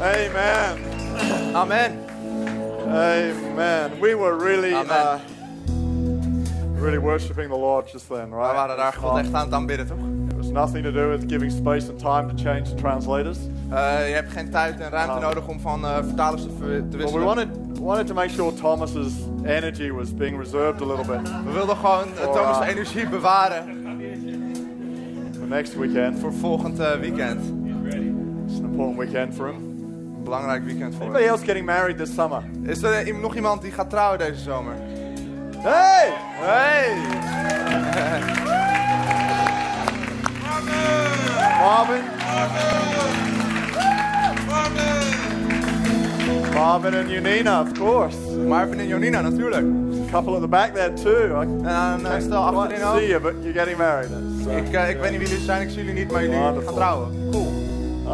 Amen. Amen. Amen. We were really, uh, really worshiping the Lord just then, We right? waren daar God echt aan het aanbidden, toch? It was nothing to do with giving space and time to change the translators. Eh, je hebt geen tijd en ruimte Ah. nodig om van eh, vertalers te, te But we wisselen. wanted wanted to make sure Thomas's energy was being reserved a little bit We wilden gewoon eh, Thomas' ah. energie bewaren for next weekend. voor volgend weekend. It's an important weekend for him. Belangrijk weekend voor Anybody else getting married this summer? Is er nog iemand die gaat trouwen deze zomer? Hey! Hey! Marvin? Marvin and Unina, of course. Marvin en Jonina natuurlijk. A couple at the back there too. I En stel achterin ook. see you, but you're getting married. Uh, Ik, eh, ik weet niet wie jullie zijn, ik zie jullie niet, maar jullie Wonderful. gaan trouwen. Cool.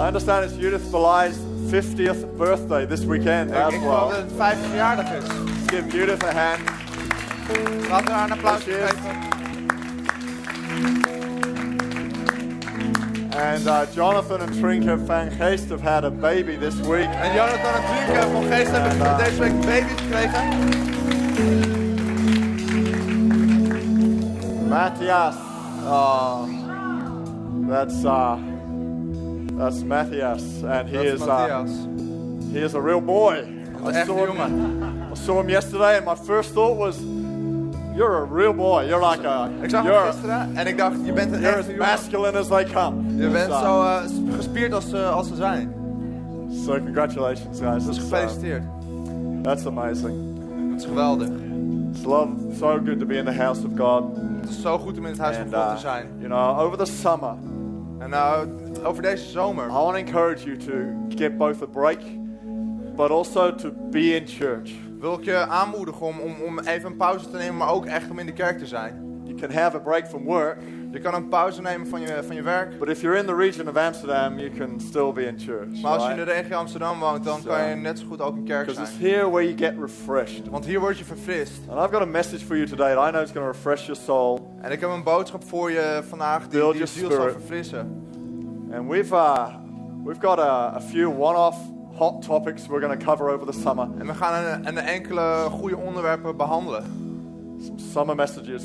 I understand it's Judith Belai's 50th birthday this weekend as ik geloof dat well. het 50 verjaardag is. Let's give Judith a hand. Laten we haar een applaus There she is. geven. And uh, Jonathan and Trinka van Geest have had a baby this week. En Jonathan en Truke van Geest hebben En, eh, deze week baby gekregen. Matthias. Oh, that's uh, that's Matthias, and he Dat is uh, he is a real boy. I saw, him. I saw him yesterday, and my first thought was, "You're a real boy. You're like a Ik zag hem gisteren en ik dacht, je bent een you're as masculine as they come." Je bent uh, zo eh, gespierd als ze, als ze zijn. So congratulations, guys. Dus That's, uh, gefeliciteerd. that's amazing. Dat is geweldig. It's love, so good to be in the house of God. Het is zo goed om in het huis van God uh, te zijn. you know, over the summer, En nou, over deze zomer I want to encourage you to get both a break, but also to be in church. wil ik je aanmoedigen om, om, om even een pauze te nemen, maar ook echt om in de kerk te zijn. You can have a break from work, Je kan een pauze nemen van je, van je werk. but if you're in the region of Amsterdam, you can still be in church. Maar als je in de regio Amsterdam woont, dan kan je net zo goed ook in kerk Because it's zijn. here where you get refreshed. Want hier word je verfrist. And I've got a message for you today that I know is going to refresh your soul. En ik heb een boodschap voor je vandaag die, Build die je ziel zal verfrissen. And we've, uh, we've got a, a few one-off hot topics we're going to cover over the summer. En we gaan een, een enkele goede onderwerpen behandelen. Some summer messages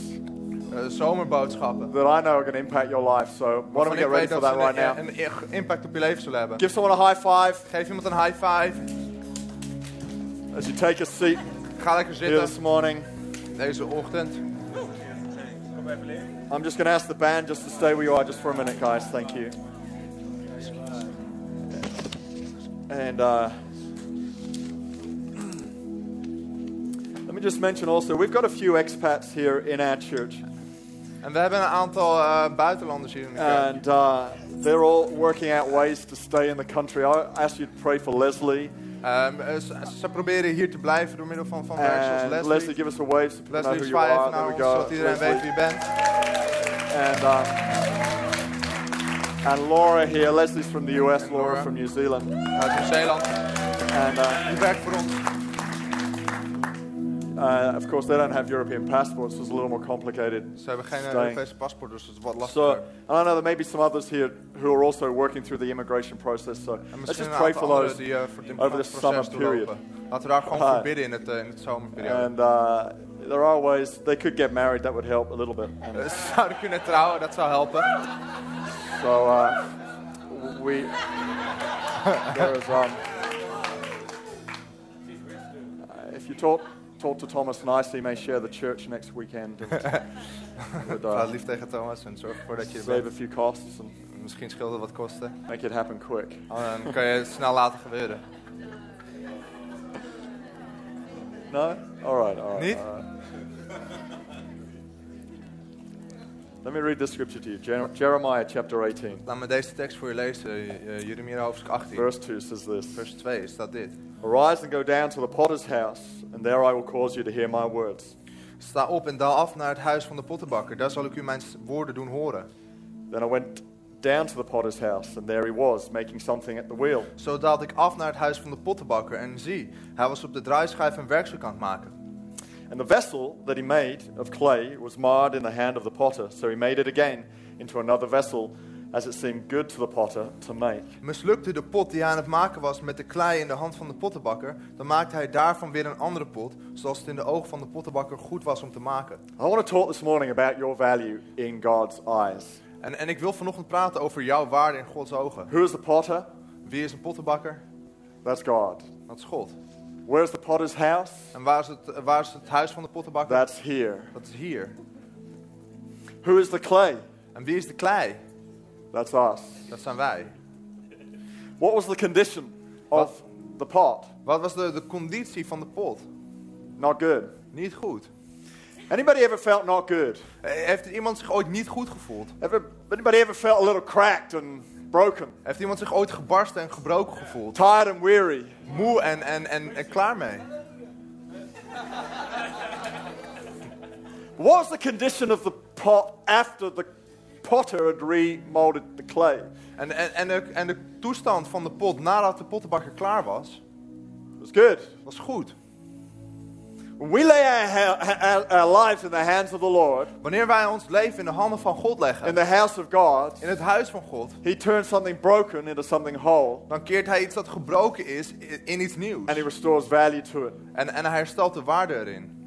Eh, zomerboodschappen. that I know are going to impact your life. So why don't we get ready for that right now? een impact op je leven zullen hebben. Give someone a high five Geef iemand een high five. as you take a seat Ga lekker here this morning. deze ochtend. I'm just going to ask the band just to stay where you are just for a minute, guys. Thank you. And uh, let me just mention also, we've got a few expats here in our church, En we hebben een aantal eh, buitenlanders hier in de kerk. and uh, they're all working out ways to stay in the country. I ask you to pray for Leslie. Eh, ze, ze proberen hier te blijven door middel van, van werk And Leslie. Leslie, give us a wave so people know Leslie, who you are. There we go. zodat iedereen weet wie je bent. And, uh, and Laura here. Leslie's from the US, Laura Laura. from New Zealand. Uit Nieuw-Zeeland. And uh, werkt voor ons. uh, of course, they don't have European passports, so it's a little more complicated. Ze hebben geen. Europese paspoort, dus het So, lastiger. and I know there may be some others here who are also working through the immigration process. So let's just pray for those. die voor over the summer period. Laten we daar gewoon voor bidden in het, eh, in het zomerperiode. And uh, there are ways they could get married. That would help a little bit. And Eh, Ze zouden kunnen trouwen, dat zou helpen. So uh, we there is um, uh, if you talk talk to Thomas nicely, he may share the church next weekend. And would, Praat uh, lief tegen Thomas en zorg ervoor dat je save a few costs and Misschien scheelt het wat kosten. make it happen quick. Oh, Dan kan je het snel laten gebeuren. No? All right, all right. Niet? all right. Let me read this scripture to you. Jer- Jeremiah chapter 18, Laat me deze tekst voor je lezen. eh, Jeremia hoofdstuk 18. verse 2 says this Vers 2 staat dit. Arise and go down to the potter's house, and there I will cause you to hear my words. Sta op en daal af naar het huis van de pottenbakker. Daar zal ik u mijn woorden doen horen. Then I went down to the potter's house, and there he was, making something at the wheel. Zo daalde ik af naar het huis van de pottenbakker. En zie, hij was op de draaischijf een werkstuk aan het maken. And the vessel that he made of clay was marred in the hand of the potter, so he made it again into another vessel as it seemed good to the potter to make. Mislukte de pot die hij aan het maken was met de klei in de hand van de pottenbakker, dan maakte hij daarvan weer een andere pot, zoals het in de ogen van de pottenbakker goed was om te maken. I want to talk this morning about your value in God's eyes. En, en ik wil vanochtend praten over jouw waarde in Gods ogen. Who is the potter? Wie is een pottenbakker? That's God. Dat is God. Where's the potter's house? En waar is het, waar is het huis van de pottenbakker? That's here. Dat is hier. Who is the clay? En wie is de klei? That's us. Dat zijn wij. What was the condition of the pot? Wat was de, de conditie van de pot? Not good. Niet goed. Anybody ever felt not good? Eh, Heeft iemand zich ooit niet goed gevoeld? Ever, anybody ever felt a little cracked and broken? Heeft iemand zich ooit gebarsten en gebroken gevoeld? Tired and weary? Moe en, en, en, en klaar mee? What was the condition of the pot after the potter had remolded the clay? En, en, en, de, en de toestand van de pot nadat de pottenbakker klaar was, was good. was goed. When we lay our, ha- our, our lives in the hands of the Lord, Wanneer wij ons leven in de handen van God in leggen, the house of God, in het huis van God, He turns something broken into something whole, dan keert hij iets dat gebroken is in iets nieuws. and He restores value to it. En, en hij herstelt de waarde erin.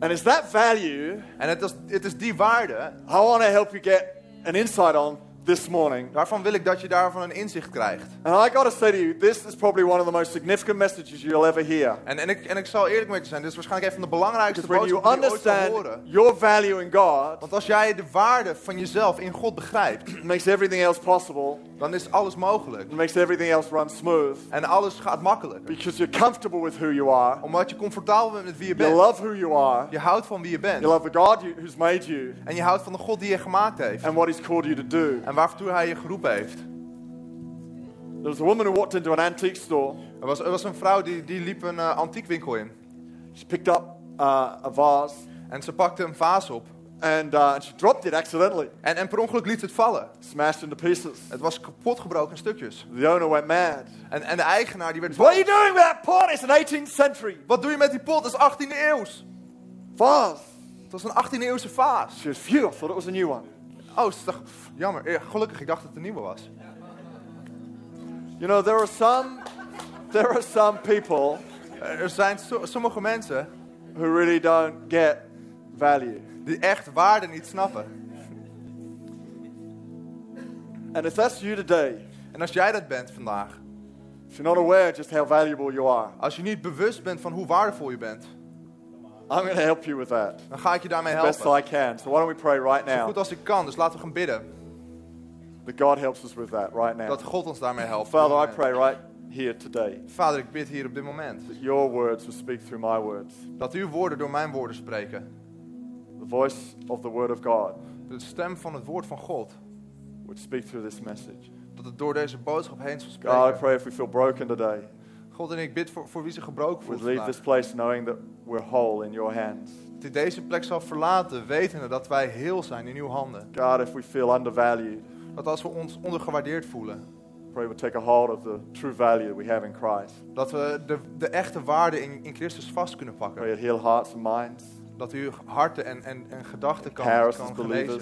And it's that value En het is, het is die waarde, I want to help you get an insight on this morning. daarvan wil ik dat je daarvan een inzicht krijgt. And I got to say to you, this is probably one of the most significant messages you'll ever hear. En, en, ik, en ik zal eerlijk met je zijn, dit is waarschijnlijk een van de belangrijkste Because when you boodschappen die je ooit horen. your value in God, Want als jij de waarde van jezelf in God begrijpt, makes everything else possible. dan is alles mogelijk. It makes everything else run smooth. En alles gaat makkelijk. Because you're comfortable with who you are. Omdat je comfortabel bent met wie je You bent. love who you are. Je houdt van wie je bent. You love the God you- who's made you En je houdt van de God die je gemaakt heeft. and what He's called you to do. En waartoe hij je geroepen heeft. There was a woman who walked into an antique store. Er was, er was een vrouw die, die liep een uh, antiekwinkel in. She picked up uh, a vase En ze pakte een vaas op. and, uh, she dropped it accidentally, En, en per ongeluk liet het vallen. smashed into pieces. Het was kapot gebroken in stukjes. The owner went mad. En, en de eigenaar die werd... What are you doing with that pot? It's an 18th century Wat doe je met die pot? Dat is 18e eeuws. vase. Het was een 18e eeuwse vaas. She was, I thought it was a new one. Oh, jammer. Gelukkig, ik dacht dat het een nieuwe was. You know, there are some, there are some people Er er zijn so- sommige mensen who really don't get value. die echt waarde niet snappen. And if that's you today, En als jij dat bent vandaag, if you're not aware just how valuable you are, als je niet bewust bent van hoe waardevol je bent, I'm going to help you with that dan ga ik je daarmee as best helpen. I can. So why don't we pray right Zo now goed als ik kan, dus laten we gaan bidden. that God helps us with that right now. Dat God ons daarmee helpt. Father, I pray right here today Vader, ik bid hier op dit moment that your words will speak through my words. dat uw woorden door mijn woorden spreken. The voice of the word of God De stem van het woord van God, would speak through this message. dat het door deze boodschap heen zal God, I spreken. pray if we feel broken today, God en ik bid voor, voor wie zich gebroken voelt leave this place knowing that we're whole in your hands. Dat hij deze plek zal verlaten, wetende dat wij heel zijn in uw handen. God, if we feel undervalued, Dat als we ons ondergewaardeerd voelen, pray we'll take a hold of the true value that we have in Christ. dat we de, de echte waarde in, in Christus vast kunnen Pray pakken. it heal hearts and minds, Dat u harten en, en, en gedachten kan, kan genezen.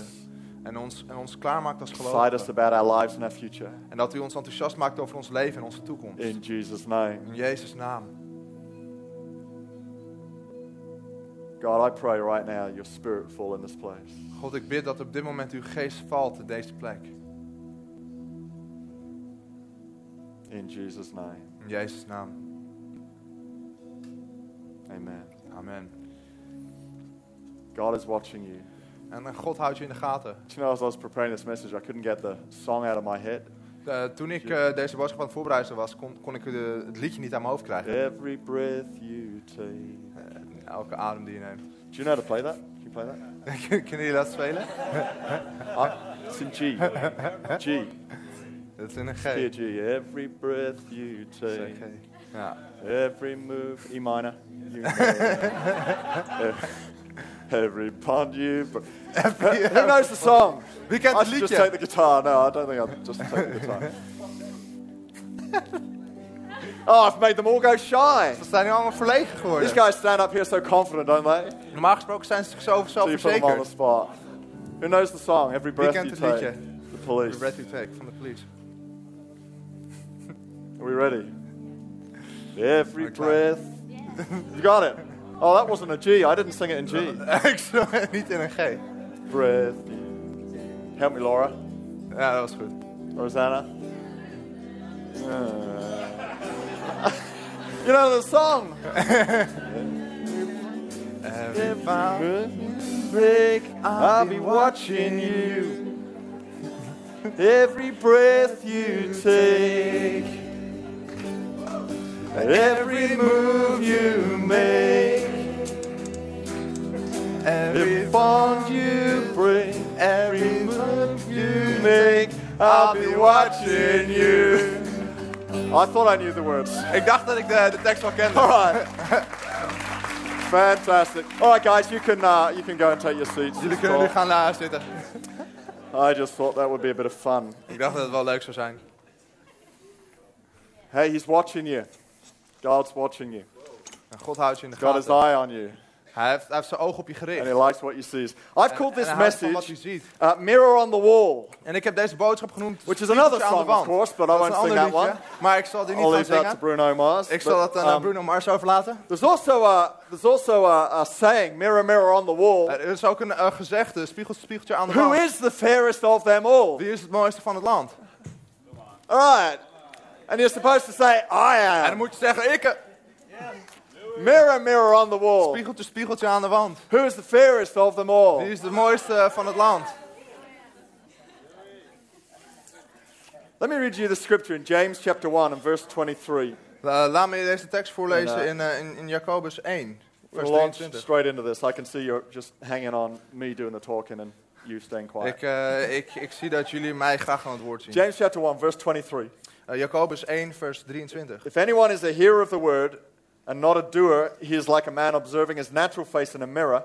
En ons, en ons klaarmaakt als excite us gelovigen. about our lives and our future. En dat u ons enthousiast maakt over ons leven en onze toekomst. In Jesus' name. In Jezus' naam. God, I pray right now your spirit fall in this place. God, ik bid dat op dit moment uw geest valt in deze plek. In Jesus' name. In Jezus' naam. Amen. Amen. God is watching you. En eh, God houdt je in de gaten. Do you know, as I was preparing this message, I couldn't get the song out of my head. Toen ik eh, deze boodschap aan het voorbereiden was, kon, kon ik de- het liedje niet aan mijn hoofd krijgen. Every breath you take. Eh, elke adem die je neemt. Do you know how to play that? Can you play that? Kunnen jullie dat spelen? I, it's in G. G. Dat is in een G. G. Every breath you is een take. Ja. Every move. E minor. You know. Every bond you. But who knows the song? Wie kent I het should just liedje? take the guitar. No, I don't think I'll just take the guitar. oh, I've made them all go shy. Ze zijn nu allemaal verlegen geworden. These guys stand up here so confident, don't they? Normaal gesproken zijn ze zichzelf So you put them on the zelfverzekerd. spot. Who knows the song? Every Wie breath kent you het take. liedje? The police. De Red Tag van de police. Are we ready? Every Okay. breath. You got it. Oh, that wasn't a G. I didn't sing it in G. niet in een G. Breath. Help me, Laura. Ja, dat was goed. Rosanna. Uh. you know the song. Every break, I'll be watching you. Every breath you take, every move you make, every bond you break, every move you make, I'll be watching you. I thought I knew the words. Ik dacht dat ik de, de tekst wel kende. All right. Fantastic. All right, guys, you can uh, you can go and take your seats. Jullie kunnen nu gaan uh, zitten. I just thought that would be a bit of fun. Ik dacht dat het wel leuk zou zijn. Hey, he's watching you. God's watching you. God houdt je in de gaten. eye on you, Hij heeft, hij heeft zijn oog op je and gericht. he likes what you see. I've called En this hij houdt van wat message ziet. uh, "Mirror on the Wall." En ik heb deze boodschap genoemd. Which is Spiegeltje another aan de song, of wand. course, but I Dat is won't een sing ander that liedje, Maar ik zal die niet I'll gaan leave that to zingen. Bruno Mars. Ik zal But, dat aan um, Bruno Mars overlaten. There's also a there's also a, a saying, "Mirror, mirror on the wall." Er is ook een eh, gezegde, spiegeltje, spiegeltje aan de Who wand. is the fairest of them all? Wie is het mooiste van het land? All right. And you're supposed to say, "I En dan am." moet je zeggen, ik. eh, Mirror, mirror on the wall. Spiegeltje, spiegeltje aan de wand. Who is the fairest of them all? Wie is de mooiste van het land? Let me read you the scripture in James chapter 1 and verse 23. Eh, laat me deze tekst voorlezen En, eh, in, eh, in, in Jacobus 1, vers We'll launch 23. straight into this. I can see you're just hanging on me doing the talking and you staying quiet. Ik, eh, ik, ik zie dat jullie mij graag aan het woord zien. James chapter 1, verse 23. Eh, Jacobus 1, vers 23. If anyone is a hearer of the word and not a doer, he is like a man observing his natural face in a mirror.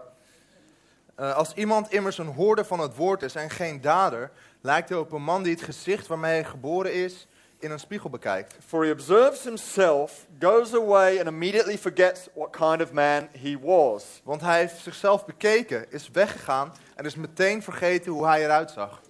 Eh, als iemand immers een hoorder van het woord is en geen dader, lijkt hij op een man die het gezicht waarmee hij geboren is in een spiegel bekijkt. For he observes himself, goes away, and immediately forgets what kind of man he was. Want hij heeft zichzelf bekeken, is weggegaan en is meteen vergeten hoe hij eruit zag.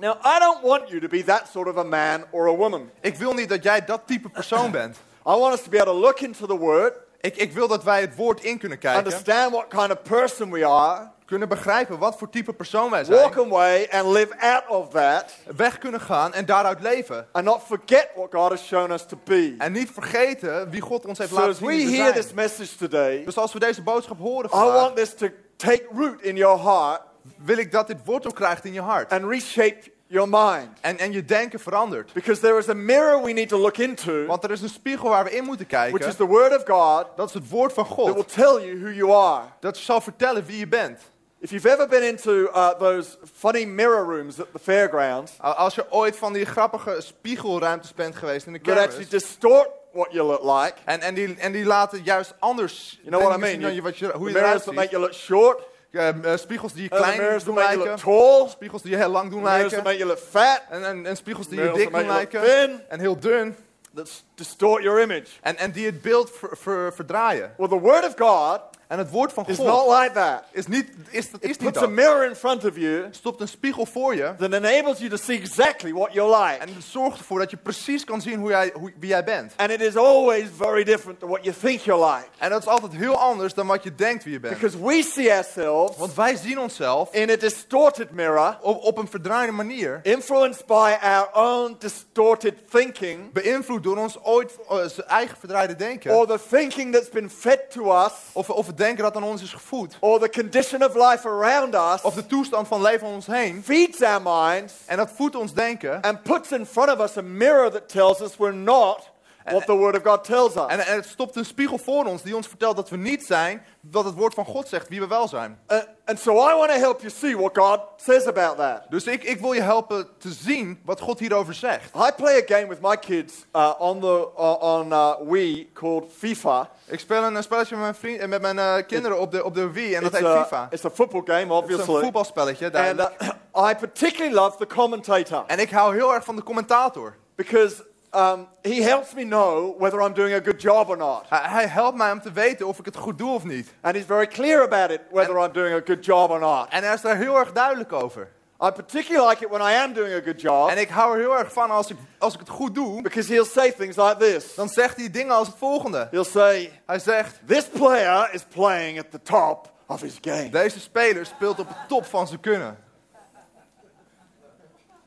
Now, I don't want you to be that sort of a man or a woman. Ik wil niet dat jij dat type persoon bent. I want us to be able to look into the word, Ik, ik wil dat wij het woord in kunnen kijken, understand what kind of person we are, kunnen begrijpen wat voor type persoon wij walk zijn, away and live out of that, weg kunnen gaan en daaruit leven. and not forget what God has shown us to be. En niet vergeten wie God ons heeft So laten zien we hear zijn. this message today, Dus als we deze boodschap horen I want vandaag, this to take root in your heart wil ik dat dit wortel krijgt in je hart. and reshape your mind. En, en je denken verandert. Because there is a mirror we need to look into, Want er is een spiegel waar we in moeten which is kijken. the Word of God Dat is het woord van that will God. tell you who you are. Dat zal vertellen wie je bent. If you've ever been into uh, those funny mirror rooms at the fairgrounds Als je ooit van die grappige spiegelruimtes bent geweest in de that actually kermis. distort what you look like, En, en, die, en die laten juist anders you know what I mean? je, wat je, the hoe je mirrors that make you look short, Eh, eh, spiegels die je the klein doen lijken. tall, Spiegels die je heel lang doen lijken. make you look fat, En, en, en spiegels die je dik doen lijken. thin, En heel dun. that distort your image. En, en die het beeld ver- ver- verdraaien. Well, the Word of God En het woord van is God not like that. is niet, is, dat is It niet puts a mirror in front of you stopt een spiegel voor je. that enables you to see exactly what you're like. En het zorgt ervoor dat je precies kan zien hoe jij, hoe, wie jij bent. And it is always very different to what you think you're like. En dat is altijd heel anders dan wat je denkt wie je bent. Because we see ourselves Want wij zien onszelf in a distorted mirror, op, op een verdraaide manier. influenced by our own distorted thinking, Beïnvloed door ons ooit eh, eigen verdraaide denken. or the thinking that's been fed to us, Of, of het denken dat aan ons is gevoed. or the condition of life around us, Of de toestand van leven om ons heen. feeds our minds En dat voedt ons denken. and puts in front of us a mirror that tells us we're not what the Word of God tells us. En, en het stopt een spiegel voor ons die ons vertelt dat we niet zijn wat het woord van God zegt wie we wel zijn. Uh, and so I want to help you see what God says about that. Dus ik, ik wil je helpen te zien wat God hierover zegt. I play a game with my kids uh, on the uh, on uh, Wii called FIFA. Ik speel een, eh, spelletje met mijn, vriend, eh, met mijn eh, kinderen op de, op de Wii en dat heet a, FIFA. it's a football game, Het is een obviously. voetbalspelletje, And duidelijk. I particularly love the commentator En ik hou heel erg van de commentator. because um, he helps me know whether I'm doing a good job or not. Hij, helpt mij om te weten of ik het goed doe of niet. And he's very clear about it, whether I'm doing a good job or not. En hij is daar heel erg duidelijk over. I particularly like it when I am doing a good job En ik hou er heel erg van als ik, als ik het goed doe. because he'll say things like this. Dan zegt hij dingen als het volgende. He'll say, Hij zegt, This player is playing at the top of his game. deze speler speelt op de top van zijn kunnen.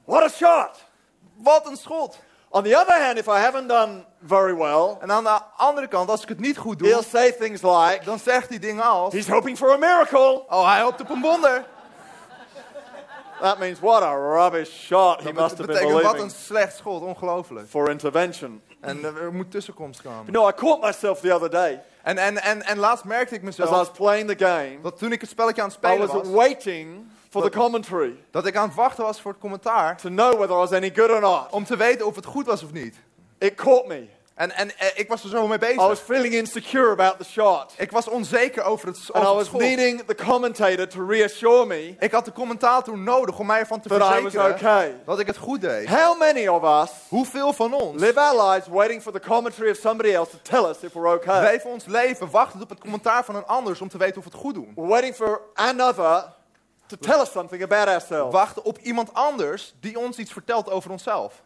What a shot! Wat een schot. On the other hand, if I haven't done very well, En aan de andere kant, als ik het niet goed he'll doe, say things like, dan zegt hij dingen als... He's hoping for a miracle. Oh, hij hoopt op een wonder. That means what a rubbish shot he Dat must have been betekent wat een believing slecht schot, ongelooflijk. for intervention. En er moet tussenkomst komen. no, I caught myself the other day En, en, en, en laatst merkte ik as I was mezelf playing the game. dat toen ik het spelletje aan het I spelen was was, waiting for the commentary dat ik aan het wachten was voor het commentaar to know whether I was any good or not. om te weten of het goed was of niet. It caught me. En, en eh, ik was er zo mee I was bezig. feeling insecure about the shot. Ik was onzeker over het, And I over het was schot. needing the commentator to reassure me Ik had de commentator nodig om mij ervan te that I was verzekeren okay. dat ik het goed deed. How many of us Hoeveel van ons live our lives waiting for the commentary of somebody else to tell us if we're okay? leven ons leven wachtend op het commentaar van een ander om te weten of we het goed doen? We're waiting for another to tell us something about ourselves. Wachten op iemand anders die ons iets vertelt over onszelf.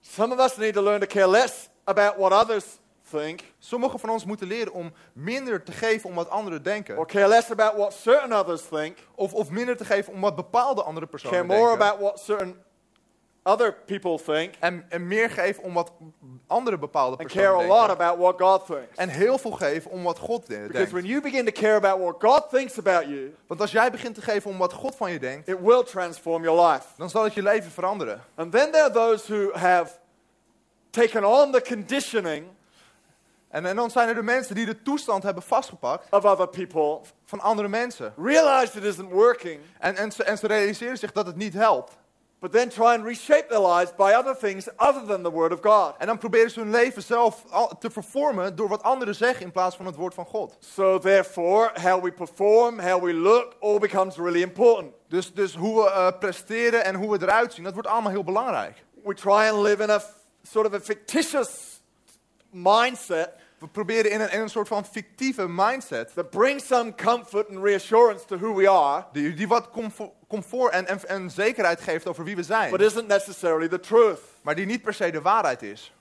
Some of us need to learn to care less about what others think Sommigen van ons moeten leren om minder te geven om wat anderen denken. or care less about what certain others think, Of, of minder te geven om wat bepaalde andere care personen more denken. about what certain other people think, En, en meer geven om wat andere bepaalde and personen care a lot denken. about what God thinks. En heel veel geven om wat God de- Because denkt. when you begin to care about what God thinks about you, Want als jij begint te geven om wat God van je denkt, it will transform your life. dan zal het je leven veranderen. And then there are those who have taken on the conditioning En, en dan zijn er de mensen die de toestand hebben vastgepakt of other people, van andere mensen. realize it isn't working, En, en, ze, en ze realiseren zich dat het niet helpt. But then try and reshape their lives by other things other than the Word of God. En dan proberen ze hun leven zelf te vervormen door wat anderen zeggen in plaats van het woord van God. So therefore, how we perform, how we look, all becomes really important. Dus, dus hoe we eh, presteren en hoe we eruit zien, dat wordt allemaal heel belangrijk. We try and live in a sort of a fictitious mindset We proberen in een, in een soort van fictieve mindset, that brings some comfort and reassurance to who we are, die, die wat comfort, comfort en, en, en zekerheid geeft over wie we zijn, but isn't necessarily the truth. maar die niet per se de waarheid is.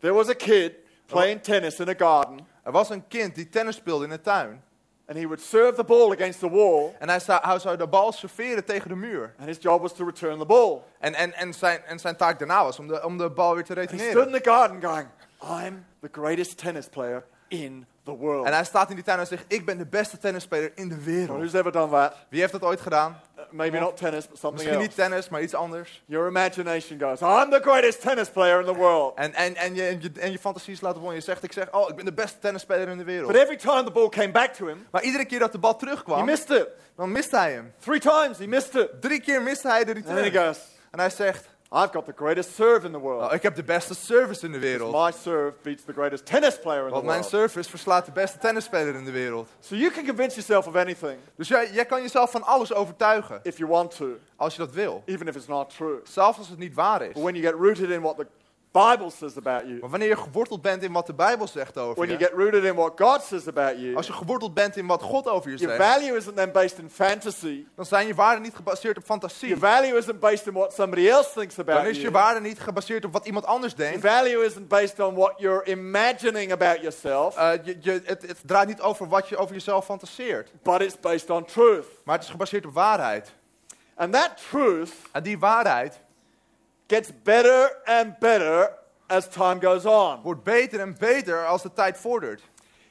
There was a kid playing tennis in a garden, Er was een kind die tennis speelde in de tuin. and he would serve the ball against the wall, En hij zou, hij zou de bal serveren tegen de muur. and his job was to return the ball. En, en, en, zijn, en zijn taak daarna was om de, om de bal weer te And he stood in the garden going, I'm the greatest tennis player in the world. En hij staat in die tuin en zegt, ik ben de beste tennisspeler in de wereld. who's ever done that? Wie heeft dat ooit gedaan? Uh, maybe not tennis, but something Misschien else. niet tennis, maar iets anders. Your imagination goes, I'm the greatest tennis player in the world. En, en, en, je, en, je, en je fantasie slaat op en je zegt, ik zeg, oh, ik ben de beste tennisspeler in de wereld. But every time the ball came back to him, Maar iedere keer dat de bal he terugkwam, missed it. dan miste hij hem. Three times he missed it. Drie keer miste hij de And then he return. goes, En hij zegt, I've got the greatest serve in the world. oh, ik heb de beste service in de wereld. My serve beats the greatest tennis player in the Want mijn world. service verslaat de beste tennisspeler in de wereld. So you can convince yourself of anything Dus jij, jij kan jezelf van alles overtuigen, if you want to, als je dat wil. even if it's not true. Zelfs als het niet waar is. But when you get rooted in what the Bible says about you, Maar wanneer je geworteld bent in wat de Bijbel zegt over when you je, get rooted in what God says about you, als je geworteld bent in wat God over je your zegt, value isn't then based in fantasy. dan zijn je waarden niet gebaseerd op fantasie. Your value isn't based in what somebody else thinks Dan about is je you. waarde niet gebaseerd op wat iemand anders Your denkt. value isn't based on what you're imagining about yourself, Eh, je, je, het, het draait niet over wat je over jezelf fantaseert. but it's based on truth. Maar het is gebaseerd op waarheid. And that truth En die waarheid gets better and better as time goes on. wordt beter en beter als de tijd vordert.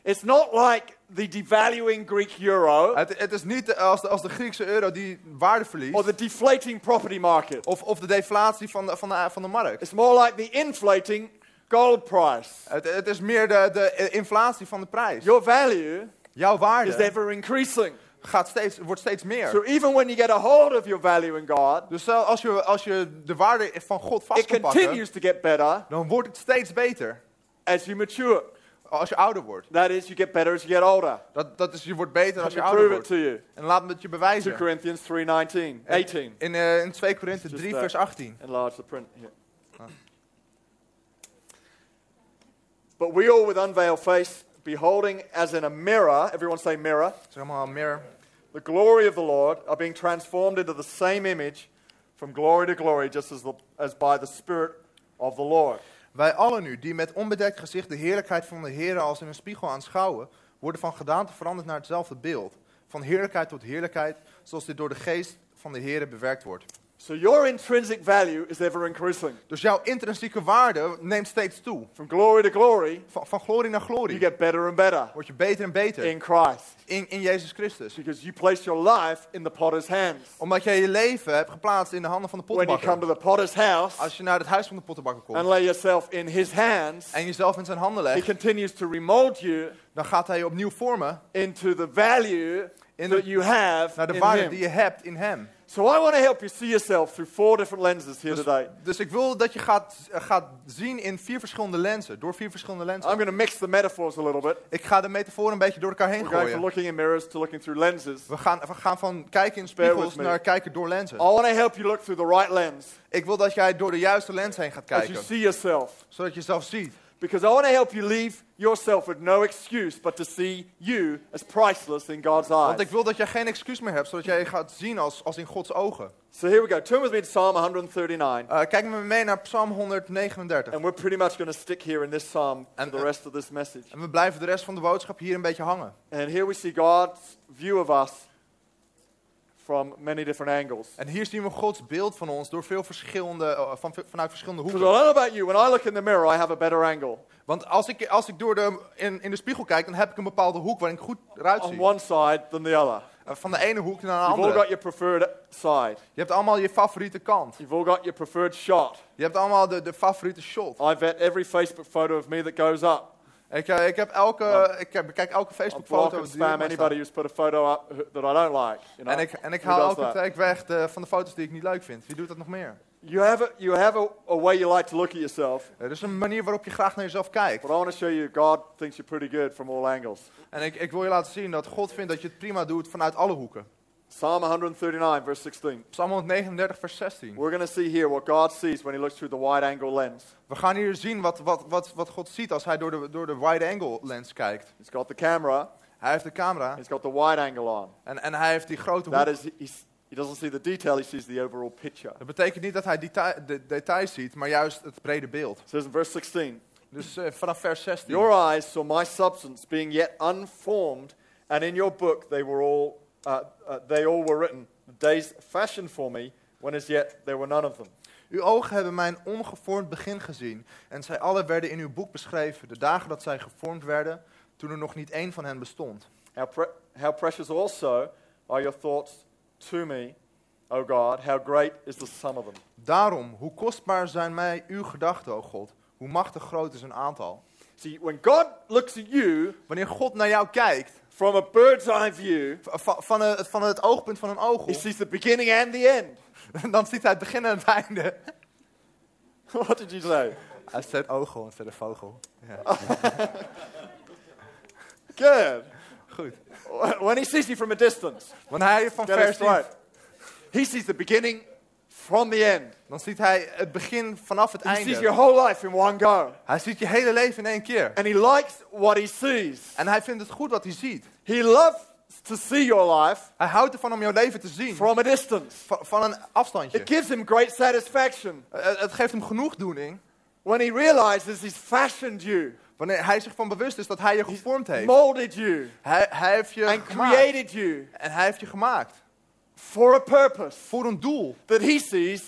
It's not like the devaluing Greek euro Het, het is niet als de, als de Griekse euro die waarde verliest. or the deflating property market. Of, of de deflatie van de, van, de, van de markt. It's more like the inflating gold price. Het, het is meer de, de inflatie van de prijs. Your value Jouw is waarde ever increasing. Gaat steeds, wordt steeds meer. So even when you get a hold of your value in God, Dus als je, als je de waarde van God vast it pakken, continues to get better dan wordt het steeds beter. as you mature. Als je ouder wordt. That is, you get better as you get older. Dat, dat is, je wordt beter als je ouder wordt. to you. En laat me het je 2 bewijzen. Corinthians 3:19, 18. In, eh, in 2 Korinthe Just 3 that. vers 18. Enlarge the print here. Ah. But we all with unveiled face, beholding as in a mirror, everyone say mirror, Zeg maar meer. The glory of the Lord, are being transformed into the same image from glory to glory, just as, the, as by the Spirit of the Lord. Wij allen nu, die met onbedekt gezicht de heerlijkheid van de Heer als in een spiegel aanschouwen, worden van gedaante veranderd naar hetzelfde beeld. Van heerlijkheid tot heerlijkheid, zoals dit door de geest van de Heer bewerkt wordt. So your intrinsic value is ever increasing. Dus jouw intrinsieke waarde neemt steeds toe. From glory to glory, Van, van glorie naar you glorie get better and better word je beter en beter in Christ. in, in Jezus Christus. Because you place your life in the potter's hands. Omdat jij je leven hebt geplaatst in de handen van de When you come pottenbakker. to the potter's house Als je naar het huis van de pottenbakker and komt lay yourself in his hands, en jezelf in zijn handen he legt, continues to remold you dan gaat hij je opnieuw vormen into the value In that you have naar de waarde die je hebt in hem. So I want to help you see yourself through four different lenses here Dus, today. dus ik wil dat je gaat, eh, gaat zien in vier verschillende lenzen, door vier verschillende I'm lenzen. going to mix the metaphors a little bit. Ik ga de metaforen een beetje door elkaar heen We're going from gooien. looking in mirrors to looking through lenses. We gaan, we gaan van kijken in spiegels naar kijken door lenzen. I want to help you look through the right lens Ik wil dat jij door de juiste lens heen gaat as you kijken, see yourself. zodat je jezelf ziet. Because I want to help you leave yourself with no excuse but to see you as priceless in God's Want eyes. ik wil dat jij geen excuus meer hebt, zodat jij je gaat zien als, als in Gods ogen. So here we go. Turn with me to Psalm 139. Eh, kijk met me mee naar Psalm 139. And we're pretty much going to stick here in this psalm for And, the uh, rest of this message. En we blijven de rest van de boodschap hier een beetje hangen. And here we see God's view of us from many different angles. En hier zien we Gods beeld van ons door veel verschillende, eh, van, vanuit verschillende Because I hoeken. don't know about you, when I look in the mirror, I have a better angle. Want als ik, als ik door de, in, in de spiegel kijk, dan heb ik een bepaalde hoek waarin ik goed eruit On zie. one side than the other. Eh, Van de ene hoek naar de You've all andere. got your preferred side. Je hebt allemaal je favoriete kant. You've all got your preferred shot. Je hebt allemaal de, de favoriete shot. I vet every Facebook photo of me that goes up. Ik, eh, ik, heb elke, ik heb, bekijk elke Facebook-foto. op spam anybody who's put a photo up that I don't like. You know? En ik, en ik Who haal elke tijd weg de, van de foto's die ik niet leuk vind. Wie doet dat nog meer? You have, a, you have a, a way you like to look at yourself. Er is een manier waarop je graag naar jezelf kijkt. But I want to show you God thinks you're pretty good from all angles. En ik, ik wil je laten zien dat God vindt dat je het prima doet vanuit alle hoeken. Psalm 139, verse 16. Psalm 139, vers 16. We're going to see here what God sees when he looks through the wide angle lens. We gaan hier zien wat, wat, wat, wat God ziet als hij door de, door de wide angle lens kijkt. He's got the camera, Hij heeft de camera he's got the wide angle on. en, en hij heeft die grote That hoek. is, he's, he doesn't see the detail, he sees the overall picture. Dat betekent niet dat hij detail, de details ziet, maar juist het brede beeld. It says in verse 16, Dus eh, vanaf vers 16. Your eyes saw my substance being yet unformed, and in your book they were all, uh, uh, they all were written, days fashioned for me, when as yet there were none of them. Uw ogen hebben mijn ongevormd begin gezien. En zij alle werden in uw boek beschreven. De dagen dat zij gevormd werden, toen er nog niet één van hen bestond. How, pre- how precious also are your thoughts to me, O God. How great is the sum of them. Daarom, hoe kostbaar zijn mij uw gedachten, o God. Hoe machtig groot is hun aantal. See, when God looks at you Wanneer God naar jou kijkt, from a bird's eye view, van, van, het, van het oogpunt van een he oogel, sees the beginning and the end. dan ziet hij het begin en het einde. what did you say? Hij zegt oogel instead of vogel. Ja. Good. Goed. When he sees you from a distance, Wanneer hij je van ver ziet, He sees the beginning from the end. dan ziet hij het begin vanaf het He sees your einde. whole life in one go. Hij ziet je hele leven in één keer. And he likes what he sees. En hij vindt het goed wat hij ziet. He loves to see your life Hij houdt ervan om jouw leven te zien. from a distance. Van, van een afstandje. It gives him great satisfaction Eh, Het geeft hem genoegdoening when he realizes he's fashioned you, wanneer hij zich van bewust is dat hij je gevormd heeft. molded you, Hij, hij heeft je and gemaakt. created you En hij heeft je gemaakt. For a purpose Voor een doel that he sees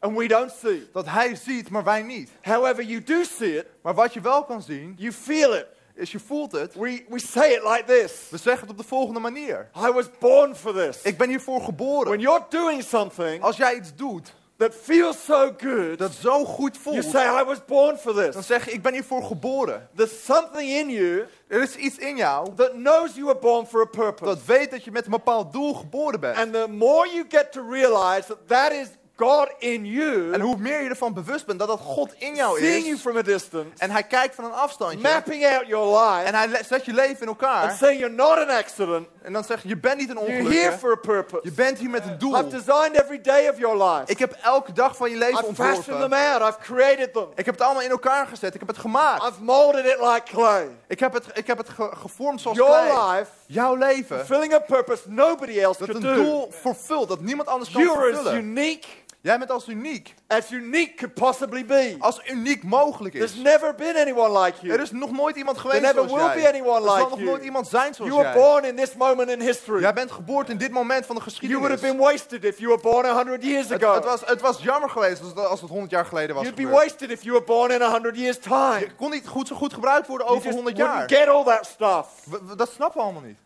and we don't see. dat hij ziet, maar wij niet. However, you do see it, Maar wat je wel kan zien, you feel it. is je voelt het. We, we say it like this We zeggen het op de volgende manier. I was born for this. Ik ben hiervoor When geboren. you're doing something Als jij iets doet that feels so good, dat zo goed you voelt, say, I was born for dan this. zeg je, ik ben hiervoor geboren. There's something in you Er is iets in jou that knows you were born for a purpose. dat weet dat je met een bepaald doel geboren bent. And the more you get to realize that that is God in you, En hoe meer je ervan bewust bent dat dat God in jou seeing you is. from a distance, En hij kijkt van een afstandje. mapping out your life, En hij zet je leven in and elkaar. saying you're not an accident, En dan zeg je, je bent niet een you're here ongeluk. for a purpose. Je bent hier met een I've doel. designed every day of your life. Ik heb elke dag van je leven I've fashioned them ontworpen. out. I've created them. Ik heb het allemaal in elkaar gezet. Ik heb het gemaakt. I've molded it like clay. Ik heb het, ik heb het ge- gevormd zoals Your klei. life, Jouw leven. fulfilling a purpose nobody else Dat could een do. doel vervult dat niemand anders kan You're vervullen. unique Jij bent als uniek. as unique could possibly be. Als uniek mogelijk There's is. never been anyone like Er you. is nog nooit iemand geweest There never zoals will jij. be anyone er zal like nog you. nooit iemand zijn zoals You were jij. born in this moment in history. Jij bent geboren in dit moment van de You geschiedenis. would have been wasted if you were born 100 years het, ago. het, was, het was jammer geweest als het, als het 100 jaar geleden was You'd be wasted if you were born in 100 years' time. Je kon niet goed, zo goed gebruikt worden You over just 100 wouldn't jaar. get all that stuff. We- we- dat snappen we allemaal niet.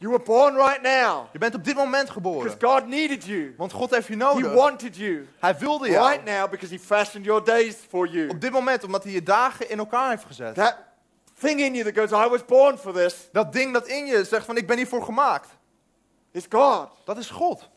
You were born right now Je bent op dit moment because geboren. God needed you. Want God heeft je He nodig. wanted you Hij wilde jou. right now because He fashioned your days for you. Op dit moment, omdat hij je dagen in elkaar heeft gezet. That thing in you that goes, I was born for this, Dat ding dat in je zegt van ik ben hiervoor gemaakt. is God. Dat is God.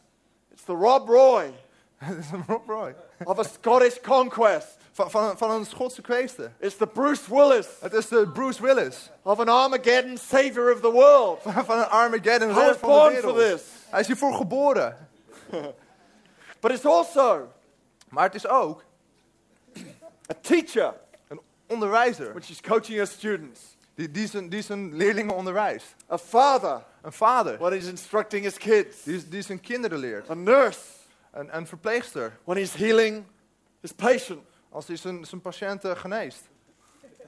It's the Rob Roy Rob Roy. of a Scottish conquest. Van, van, van een Schotse kweester. It's the Bruce Willis Het is de Bruce Willis. of an Armageddon savior of the world. Van, van een Armageddon redder van de born for wereld. this. Hij is hiervoor geboren. But it's also Maar het is ook a teacher een onderwijzer. when she's coaching her students, Die, die, zijn, die zijn leerlingen onderwijst. a father Een vader. when he's instructing his kids, Die, die zijn kinderen leert. a nurse Een, een verpleegster. when he's healing his patient. Als hij zijn, zijn patiënten geneest.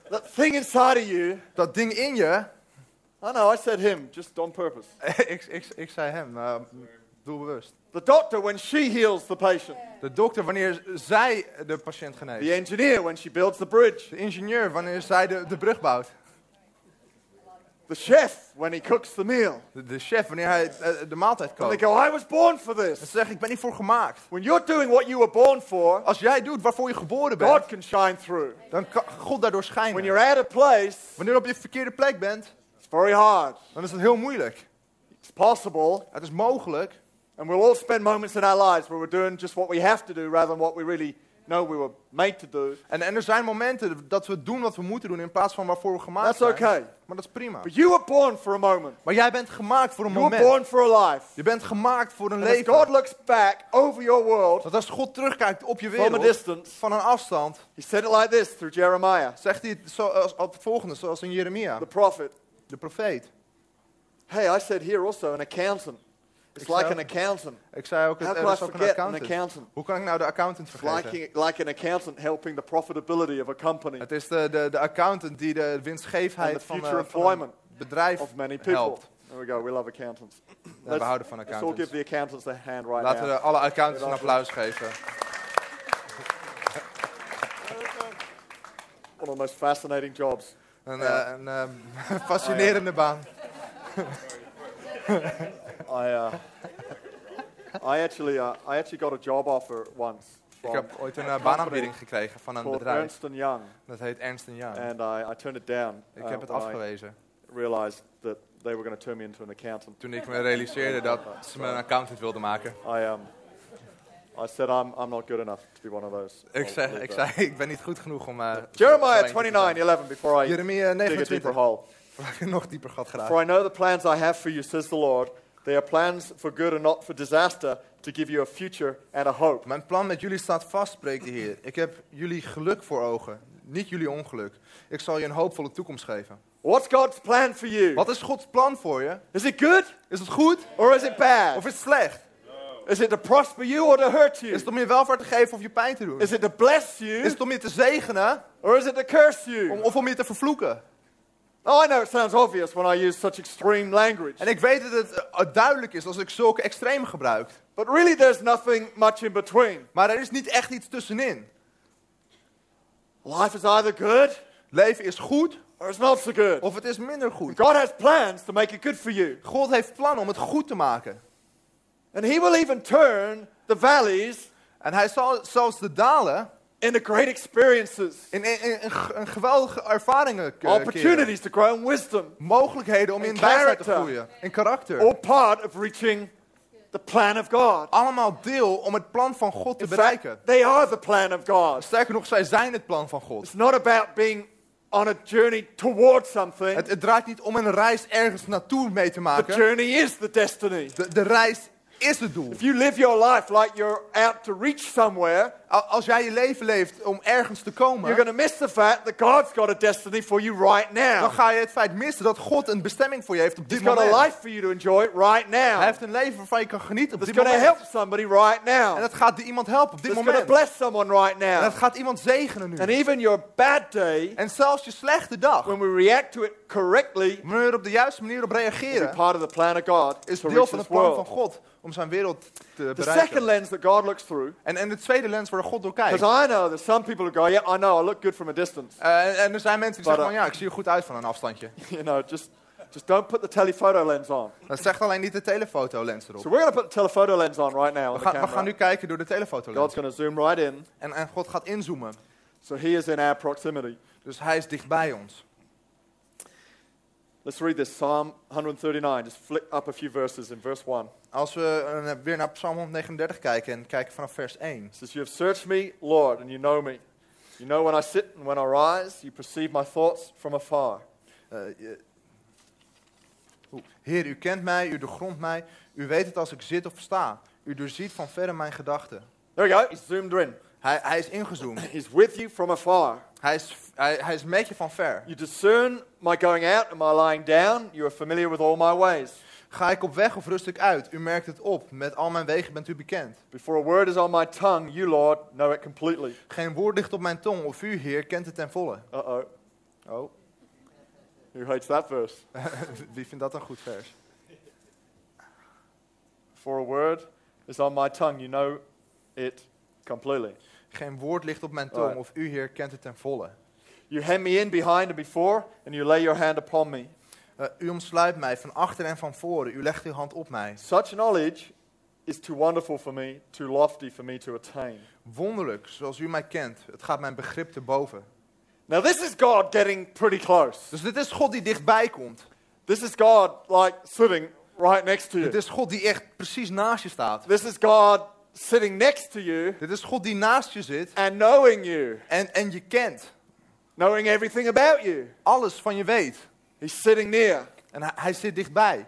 That thing inside of you, Dat ding in je. I know I said him just on purpose. ik, ik, ik zei hem, uh, doelbewust. The doctor when she heals the patient. De dokter wanneer zij de patiënt The geneest. engineer when she builds the bridge. De ingenieur wanneer zij de, de brug bouwt. The chef when he cooks the meal. De, de chef wanneer hij eh, de maaltijd And they go, I was born for this. ze zeggen, ik ben hiervoor gemaakt. When you're doing what you were born for, Als jij doet waarvoor je geboren bent, God can shine through. dan kan God daardoor When you're at a place, Wanneer je op je verkeerde plek bent, it's very hard. dan is het heel moeilijk. It's possible. Het is mogelijk. And we'll all spend moments in our lives where we're doing just what we have to do rather than what we really know we were made to do. En, en er zijn momenten dat we doen wat we moeten doen in plaats van waarvoor we gemaakt That's zijn. okay. Maar dat is prima. But you were born for a moment. Maar jij bent gemaakt voor een You were moment. born for a life. Je bent gemaakt voor een And as leven. God looks back over your world Dat als God terugkijkt op je from a wereld, distance, van een afstand, he said it like this through Jeremiah, zegt hij het zo, als, als het volgende, zoals in Jeremia, the prophet. de profeet. Hey, I said here also an accountant. It's like an accountant. Ik zei ook, How het, er is ook een forget an accountant. accountant? Hoe kan ik nou de accountant vergeten? like, like an accountant helping the profitability of a company Het is de, de, de accountant die de winstgevendheid van, eh, van employment een bedrijf of many people. helpt. There we go. We love accountants. Ja, we houden van Let's all accountants. give the accountants a hand right Laten we alle accountants een applaus geven. One of the most fascinating jobs. Een, eh, een eh, fascinerende baan. I, uh, I actually, uh, I actually got a job offer once Ik heb ooit een eh, baanaanbieding gekregen van een bedrijf. Ernst Young, Dat heet Ernst Young. and I, I turned it down. Ik uh, heb het when I afgewezen. realized that they were going to turn me into an accountant. Toen ik me realiseerde dat ze me een accountant wilden maken. I um, I said I'm, I'm not good enough to be one of those. Ik zei, ik, zei ik ben niet goed genoeg om... zo Jeremiah eentje te 29, 11, before I. Jeremia dig a deeper 29. hole. Voordat ik nog dieper gat graag. For I know the plans I have for you, says the Lord. They are plans for good and not for disaster, to give you a future and a hope. Mijn plan met jullie staat vast, spreekt de Heer. Ik heb jullie geluk voor ogen, niet jullie ongeluk. Ik zal je een hoopvolle toekomst geven. What's God's plan for you? Wat is Gods plan voor je? Is it good Is het goed or is it bad? of is het slecht? Is it to prosper you or to hurt Is you? het om je welvaart te geven of je pijn te doen? Is it to bless Is you het om je te zegenen or is it to curse om, you? of om je te vervloeken? Oh, I know it sounds obvious when I use such extreme language, En ik weet dat het eh, duidelijk is als ik zulke extreme gebruik. but really there's nothing much in between. Maar er is niet echt iets tussenin. Life is either good Leven is goed or it's not so good. of het is minder goed. God has plans to make it good for you. God heeft plannen om het goed te maken. And He will even turn the valleys En hij zal zelfs de dalen great experiences, in, in, in, in g- een geweldige ervaringen keren. opportunities to grow in wisdom, Mogelijkheden om In wijsheid te groeien. In karakter. all part of reaching the plan of God. allemaal deel om het plan van God te bereiken. they are the plan of God. Sterker nog, zij zijn het plan van God. It's not about being on a journey towards something. Het, het draait niet om een reis ergens naartoe mee te The maken. journey is the destiny. De, de reis is het doel. If you live your life like you're out to reach somewhere, Al- Als jij je leven leeft om ergens te you're komen, going to miss the fact that God's got a destiny for you right dan now. ga je het feit missen dat God een bestemming voor je heeft op dit He's got a moment. life for you to enjoy right Hij now. heeft een leven waarvan je kan genieten op That's dit moment. help somebody right En now. dat gaat iemand helpen op dit That's moment. bless someone right En now. dat gaat iemand zegenen nu. And even your bad day, En zelfs je slechte dag, when we react to it correctly, wanneer we er op de juiste manier op reageren, part of the plan of God is deel van het plan van. God om zijn wereld te The second bereiken. lens that God looks through, En, en de tweede lens waar God door because kijkt. I know there's some people go, yeah, I know, I look good from a distance. Eh, en er zijn mensen die zeggen van uh, ja, ik zie er goed uit van een afstandje. you know, just, just don't put the telephoto lens on. Dat zegt alleen niet de telefotolens erop. So we're going to put the telephoto lens on right now. We gaan, we gaan nu kijken door de God's telefotolens. going to zoom right in. En, en God gaat inzoomen. So he is in our proximity. Dus hij is dichtbij ons. Let's read this Psalm 139. Just flick up a few verses in verse 1. Als we eh, weer naar Psalm 139 kijken en kijken vanaf vers 1. It says, You have searched me, Lord, and you know me. You know when I sit and when I rise. You perceive my thoughts from afar. Oeh. Heer, u kent mij, u doorgrondt mij. U weet het als ik zit of sta. U doorziet van verre mijn gedachten. There we go. He's zoomed in. Hij, hij is ingezoomd. He's with you from afar. Hij is, hij, hij is met je van ver. You discern my going out and my lying down. You are familiar with all my ways. Ga ik op weg of rust ik uit? U merkt het op. Met al mijn wegen bent u bekend. Before a word is on my tongue, you, Lord, know it completely. Geen woord ligt op mijn tong of u, Heer, kent het ten volle. Uh oh. Oh, Who hates that verse? wie vindt dat een goed vers? Before a word is on my tongue, you know it completely. Geen woord ligt op mijn tong Alright. of u, Heer, kent het ten volle. You hem me in behind and before, and you lay your hand upon me. Eh, u omsluit mij van achter en van voren. U legt uw hand op mij. Such knowledge is too wonderful for me, too lofty for me to attain. Wonderlijk, zoals u mij kent. Het gaat mijn begrip te boven. Now, this is God getting pretty close. Dus dit is God die dichtbij komt. This is God, like, sitting right next to Dit you. is God die echt precies naast je staat. This is God sitting next to you Dit is God die naast je zit and knowing you, en, en je kent. knowing everything about you. Alles van je weet. He's sitting near. En hij, hij zit dichtbij.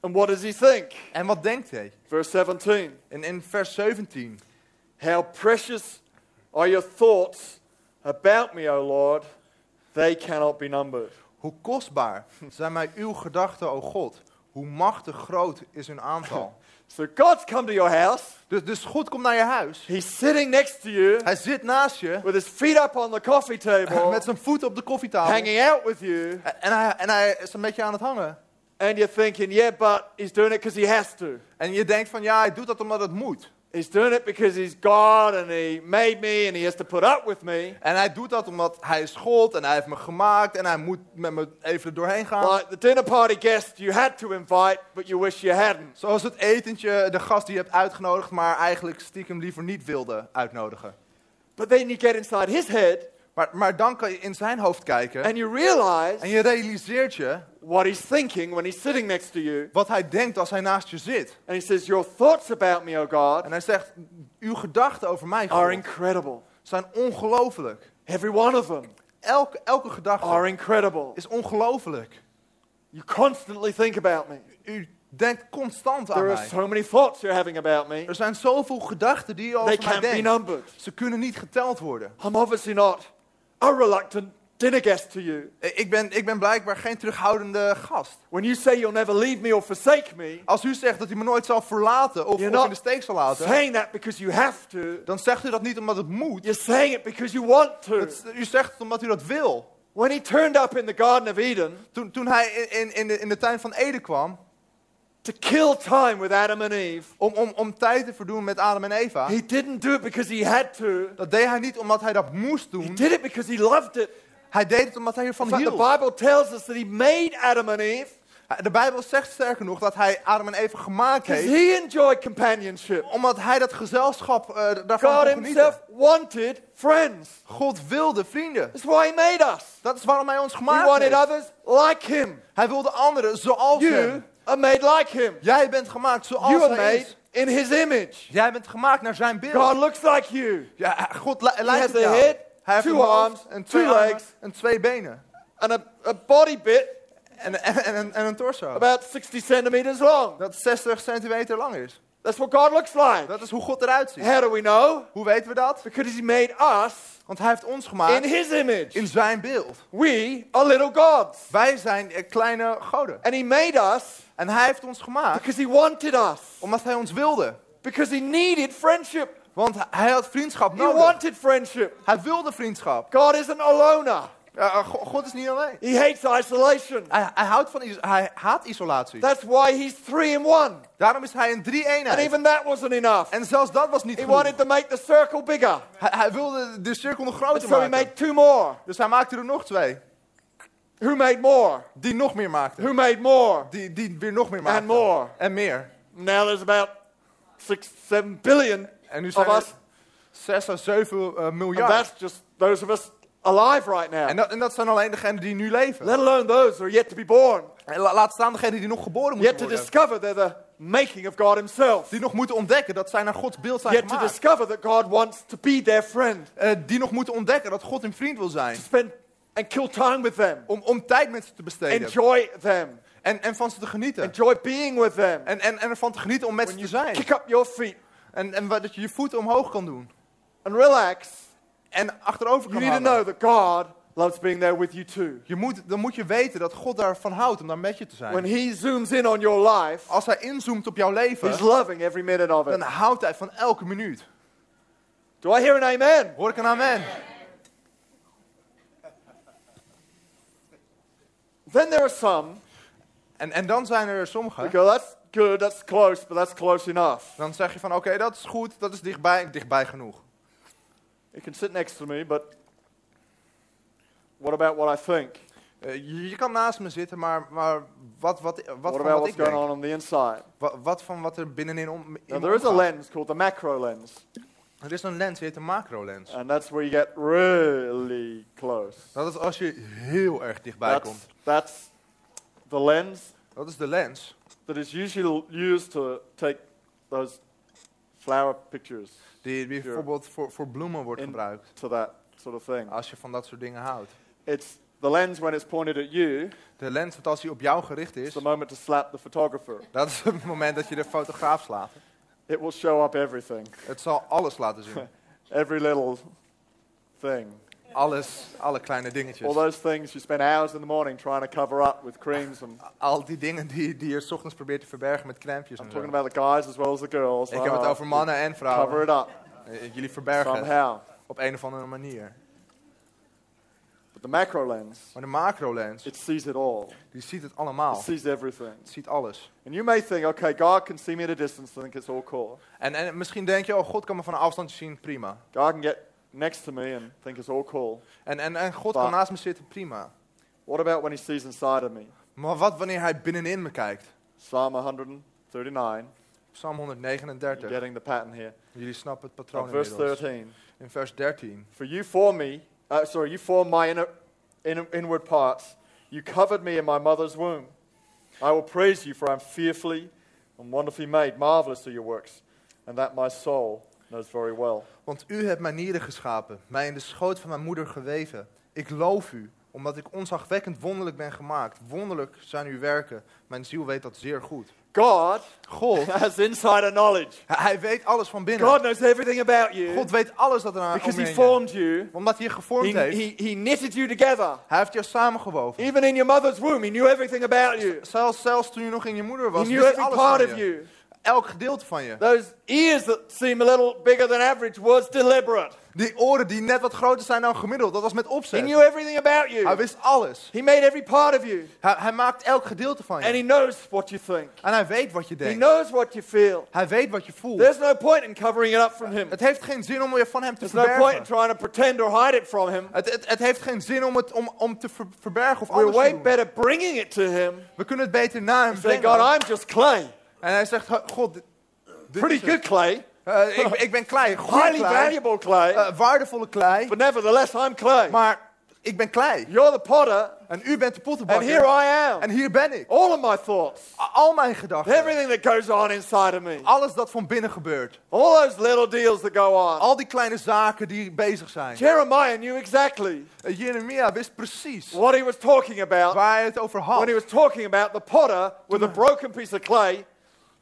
And what does he think? En wat denkt hij? Verse 17. In, in vers 17. How precious are your thoughts about me, O Lord. They cannot be numbered. Hoe kostbaar zijn mij uw gedachten, o God. Hoe machtig groot is hun aantal. So God's come to your house. Dus, dus God komt naar je huis. He's sitting next to you Hij zit naast je. with his feet up on the coffee table, Met zijn voeten op de koffietafel. hanging out with you. En hij, en hij is een beetje aan het hangen. And you're thinking, yeah, but he's doing it because he has to. En je denkt van ja, hij doet dat omdat het moet. He's doing it because he's God and he made me and he has to put up with me. En hij doet dat omdat hij is God en hij heeft me gemaakt en hij moet met me even er doorheen gaan. Like the dinner party guest you had to invite, but you wish you hadn't. Zoals het etentje, de gast die je hebt uitgenodigd, maar eigenlijk stiekem liever niet wilde uitnodigen. But then you get inside his head Maar, maar dan kan je in zijn hoofd kijken and you realize en je realiseert je what he's thinking when he's sitting next to you. wat hij denkt als hij naast je zit. And he says, Your thoughts about me, O God, En hij zegt, uw gedachten over mij are God, incredible. zijn ongelooflijk. Every one of them Elke, elke are gedachte incredible. is ongelooflijk. You constantly think about me. U denkt constant aan There are mij. so many thoughts you're having about me. Er zijn zoveel gedachten die je They over mij can't be denkt. numbered. Ze kunnen niet geteld worden. I'm obviously not a reluctant dinner guest to you. Ik ben, ik ben blijkbaar geen terughoudende gast. When you say you'll never leave me or forsake me, Als u zegt dat u me nooit zal verlaten of, of in de steek zal laten, saying that because you have to. dan zegt u dat niet omdat het moet. You're saying it because you want to. Het- u zegt het omdat u dat wil. When he turned up in the Garden of Eden Toen, toen hij in, in, in, de, in de tuin van Eden kwam, to kill time with Adam and Eve, om, om, om tijd te verdoen met Adam en Eva, he didn't do it because he had to. dat deed hij niet omdat hij dat moest He doen. did it because he loved it. Hij deed het omdat hij ervan fact, the hield. Bible tells us that he made Adam and Eve De Bijbel zegt sterker nog dat hij Adam en Eva gemaakt heeft, he enjoyed companionship. omdat hij dat gezelschap eh, daarvan God himself wanted friends. God wilde vrienden. That's why he made us. Dat is waarom hij ons He gemaakt wanted heeft. others like him. Hij wilde anderen zoals You hem. Made like him. Jij bent gemaakt zoals You are hij made is. in his image. Jij bent gemaakt naar zijn beeld. God looks like you. Ja, God li- lijkt op jou. head, Hij heeft two arms, en twee two legs. en twee benen. And a, a body bit En, en, en, een- en een torso. about 60 centimeters long. Dat 60 centimeter lang is. That's what God looks like. Dat is hoe God eruit ziet. How do we know? Hoe weten we dat? Because he made us Want hij heeft ons in gemaakt his image. in zijn beeld. We are little gods. Wij zijn eh, kleine goden. And he made us En hij heeft ons gemaakt because he wanted us. omdat hij ons wilde. Because he needed friendship. Want hij had vriendschap He nodig. wanted friendship. Hij wilde vriendschap. God isn't a loner. Eh, Go- God is niet alleen. He hates isolation. Hij, hij, houdt van, is- hij haat isolatie. That's why he's three in one. Daarom is hij een drie And eenheid. even that wasn't enough. En zelfs dat was niet He genoeg. wanted to make the circle bigger. Hij, hij wilde de cirkel nog And groter so he maken. made two more. Dus hij maakte er nog twee. Who made more? Die nog meer maakten. Who made more? Die, die weer nog meer maakten. more. En meer. Now there's about six, seven billion En nu of zijn er us. 6 à 7 uh, And miljard. that's just those of us alive right now. En dat, en dat zijn alleen degenen die nu leven. Let alone those who are yet to be born. En la- laat staan degenen die nog geboren Yet moeten to worden. discover they're the making of God himself. Die nog moeten ontdekken dat zij naar Gods beeld zijn Yet to gemaakt. discover that God wants to be their friend. Eh, die nog moeten ontdekken dat God hun vriend wil zijn. To spend and kill time with them. Om, om tijd met ze te besteden. Enjoy them. En, en van ze te genieten. Enjoy being with them. En, en, en ervan te genieten om met ze When te you zijn. kick up your feet En, en dat je je voeten omhoog kan doen. and relax, En achterover you kan need to know that God loves being there with you too. Je moet, dan moet je weten dat God daarvan houdt om daar met je te When zijn. He zooms in on your life, Als hij inzoomt op jouw leven, He's loving every minute of dan it. houdt hij van elke minuut. Do I hear an amen? Hoor ik een amen? Then there are some En, en dan zijn er sommigen, who go, that's good, that's close, but that's close enough. dan zeg je van oké, dat is goed, dat is dichtbij, dichtbij genoeg. You can sit next to me, but what about what I think? Eh, je, je kan naast me zitten, maar, maar wat, wat, wat What van about wat what's ik going denk? on on the inside? Wat, wat van wat er binnenin om, in Now, there is a lens called the macro lens, Er is een lens, die heet een macrolens. and that's where you get really close. Dat is als je heel erg dichtbij That's, komt. that's the lens Dat is de lens that is usually used to take those flower pictures die, bijvoorbeeld voor, voor bloemen wordt gebruikt. to that sort of thing. Als je van dat soort dingen houdt. It's the lens when it's pointed at you, De lens, want als die op jou gericht it's is, the moment to slap the photographer. dat is het moment dat je de fotograaf slaat. It will show up everything, Het zal alles laten zien. every little thing. Alles, alle kleine dingetjes. All those things you spend hours in the morning trying to cover up with creams. And Al die dingen die, die je 's ochtends probeert te verbergen met crèmpjes I'm talking about the guys as well as the girls. Ik heb het Uh, over mannen en Cover vrouwen. it up Eh, Jullie verbergen het somehow. op een of andere manier. But the macro lens, Maar de macrolens, it sees it all. die ziet het It allemaal. sees everything. Het ziet alles. And you may think, okay, God can see me at a distance and think it's all cool. En, en misschien denk je, oh God kan me van een afstand zien, prima. God can get next to me and think it's all cool. En, en, en God kan naast me zitten, prima. What about when he sees inside of me? Maar wat wanneer hij binnenin me kijkt? Psalm 139. Psalm You're 139. getting the pattern here. Jullie snappen het patroon verse inmiddels. 13. In vers 13. For you formed me, uh, sorry, you formed my inner, inner, inward parts. You covered me in my mother's womb. I will praise you, for I'm fearfully and wonderfully made. Marvelous are your works, and that my soul knows very well. Want u hebt mijn nieren geschapen, mij in de schoot van mijn moeder geweven. Ik loof u, omdat ik onzagwekkend wonderlijk ben gemaakt. Wonderlijk zijn uw werken. Mijn ziel weet dat zeer goed. God God, has insider knowledge. hij weet alles van binnen. God knows everything about you God weet alles dat er aan because He formed you. Omdat hij je gevormd He, heeft. he, he knitted you together. Hij heeft je samengewoven. Even in your mother's womb, He knew everything about you. Zelfs, zelfs toen je nog in je moeder He was, knew hij every alles part van of je. you. Elk gedeelte van je. Those ears that seem a little bigger than average was deliberate. Die oren die net wat groter zijn dan gemiddeld, dat was met He opzet. knew everything about Hij you. wist alles. He made every part of you. Hij, hij maakt elk gedeelte van And he je. knows what you think. En hij weet wat je He denkt. knows what you feel. Hij weet wat je voelt. There's no point in covering it up from him. Het heeft geen zin om je van hem te There's no point in verbergen. trying to pretend or hide it from him. Het, het, het heeft geen zin om het om, om te ver- verbergen of We're anders te way doen. better bringing it to him. We kunnen het beter naar hem Say, brengen. God, I'm just clay. En hij zegt, "Ho- God, dit- Pretty good clay. Eh, ik, ik ben klei, Highly klei, valuable clay. eh, waardevolle klei. But nevertheless, I'm clay. Maar Ik ben klei. You're the potter, En u bent de and pottenbakker. here I am. En hier ben ik. All of my thoughts, Al mijn gedachten. everything that goes on inside of me, Alles dat van binnen gebeurt. all those little deals that go on. Al die kleine zaken die bezig zijn. Jeremiah knew exactly Eh, Jeremia wist precies what he was talking about waar hij het over had. when he was talking about the potter with a broken piece of clay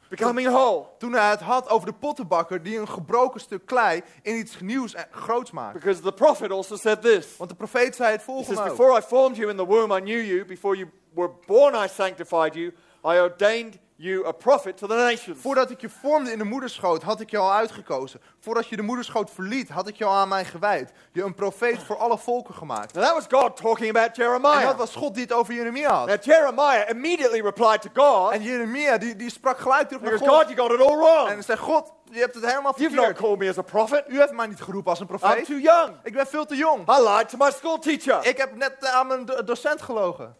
becoming whole. Toen hij het had over de pottenbakker die een gebroken stuk klei in iets nieuws en groots maakt. Because the prophet also said this. Want de profeet zei het He volgende says, ook. Before I formed you in the womb, I knew you. Before you were born, I sanctified you. I ordained you a prophet to the nations. Voordat ik je vormde in de moederschoot, had ik je al uitgekozen. Voordat je de moederschoot verliet, had ik je al aan mij gewijd. Je een profeet voor alle volken gemaakt. Now that was God talking about En Jeremiah. dat was God die het over Jeremia had. Now Jeremiah immediately replied to God. En Jeremia, die, die sprak gelijk terug naar God. God, you got it all En wrong. hij zei, God, je hebt het helemaal You've not verkeerd. called me as a prophet. U heeft mij niet geroepen als een I'm profeet. too young. Ik ben veel te jong. I lied to my school teacher. Ik heb net eh, aan mijn do- docent gelogen.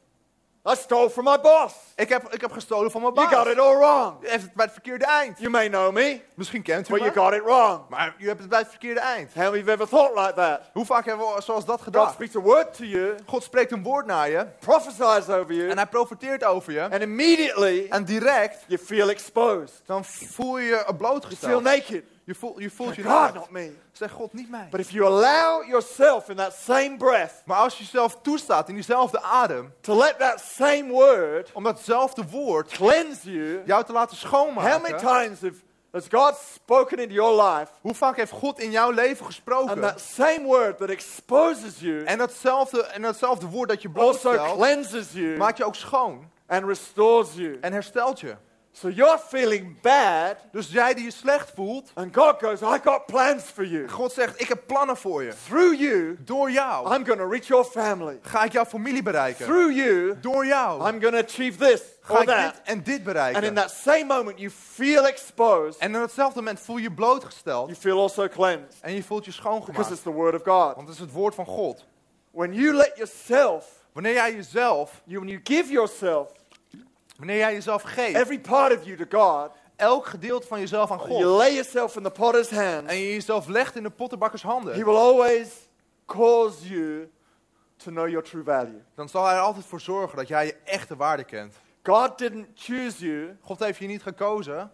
I stole from my boss. Ik heb, ik heb gestolen van mijn You baas. got it all wrong. U heeft het bij het verkeerde eind. You may know me, Misschien kent u but you me, got it wrong. maar u hebt het bij het verkeerde eind. How of you have ever thought like that? Hoe vaak hebben we zoals dat God gedacht? speaks a word to you, God spreekt een woord naar je prophesies over you, en hij profeteert over je. and immediately En direct, you feel exposed. dan voel je je You feel blootgesteld. naked. Je voelt je, voelt je God, not me. Zeg God, niet mij. But if you allow yourself in that same breath Maar als je jezelf toestaat in diezelfde adem, to let that same word om datzelfde woord cleanse you, jou te laten how many schoonmaken. times have, has God spoken into your life Hoe vaak heeft God in jouw leven and gesproken? that same word that exposes you En datzelfde, en datzelfde woord dat je also blootstelt, cleanses you maakt je ook schoon and restores you? en herstelt je. So you're feeling bad, Dus jij die je slecht voelt, and God goes, I got plans for you. God zegt, ik heb plannen voor je. Through you, Door jou I'm to reach your family. ga ik jouw familie bereiken. Through you, Door jou I'm to achieve this ga ik dit en dit And in bereiken. that same moment, you feel exposed. En in hetzelfde moment voel je je blootgesteld You feel also cleansed en je voelt je because schoongemaakt. it's the word of God. Want het is het woord van God. When you let yourself, Wanneer jij jezelf, you, when you give yourself, wanneer jij jezelf geeft, every part of you to God, elk gedeelte van jezelf aan you God, lay yourself in the potter's hand, en je jezelf legt in de pottenbakkers He handen, will always cause you to know your true value. dan zal hij er altijd voor zorgen dat jij je echte waarde kent. God didn't choose you God heeft je niet gekozen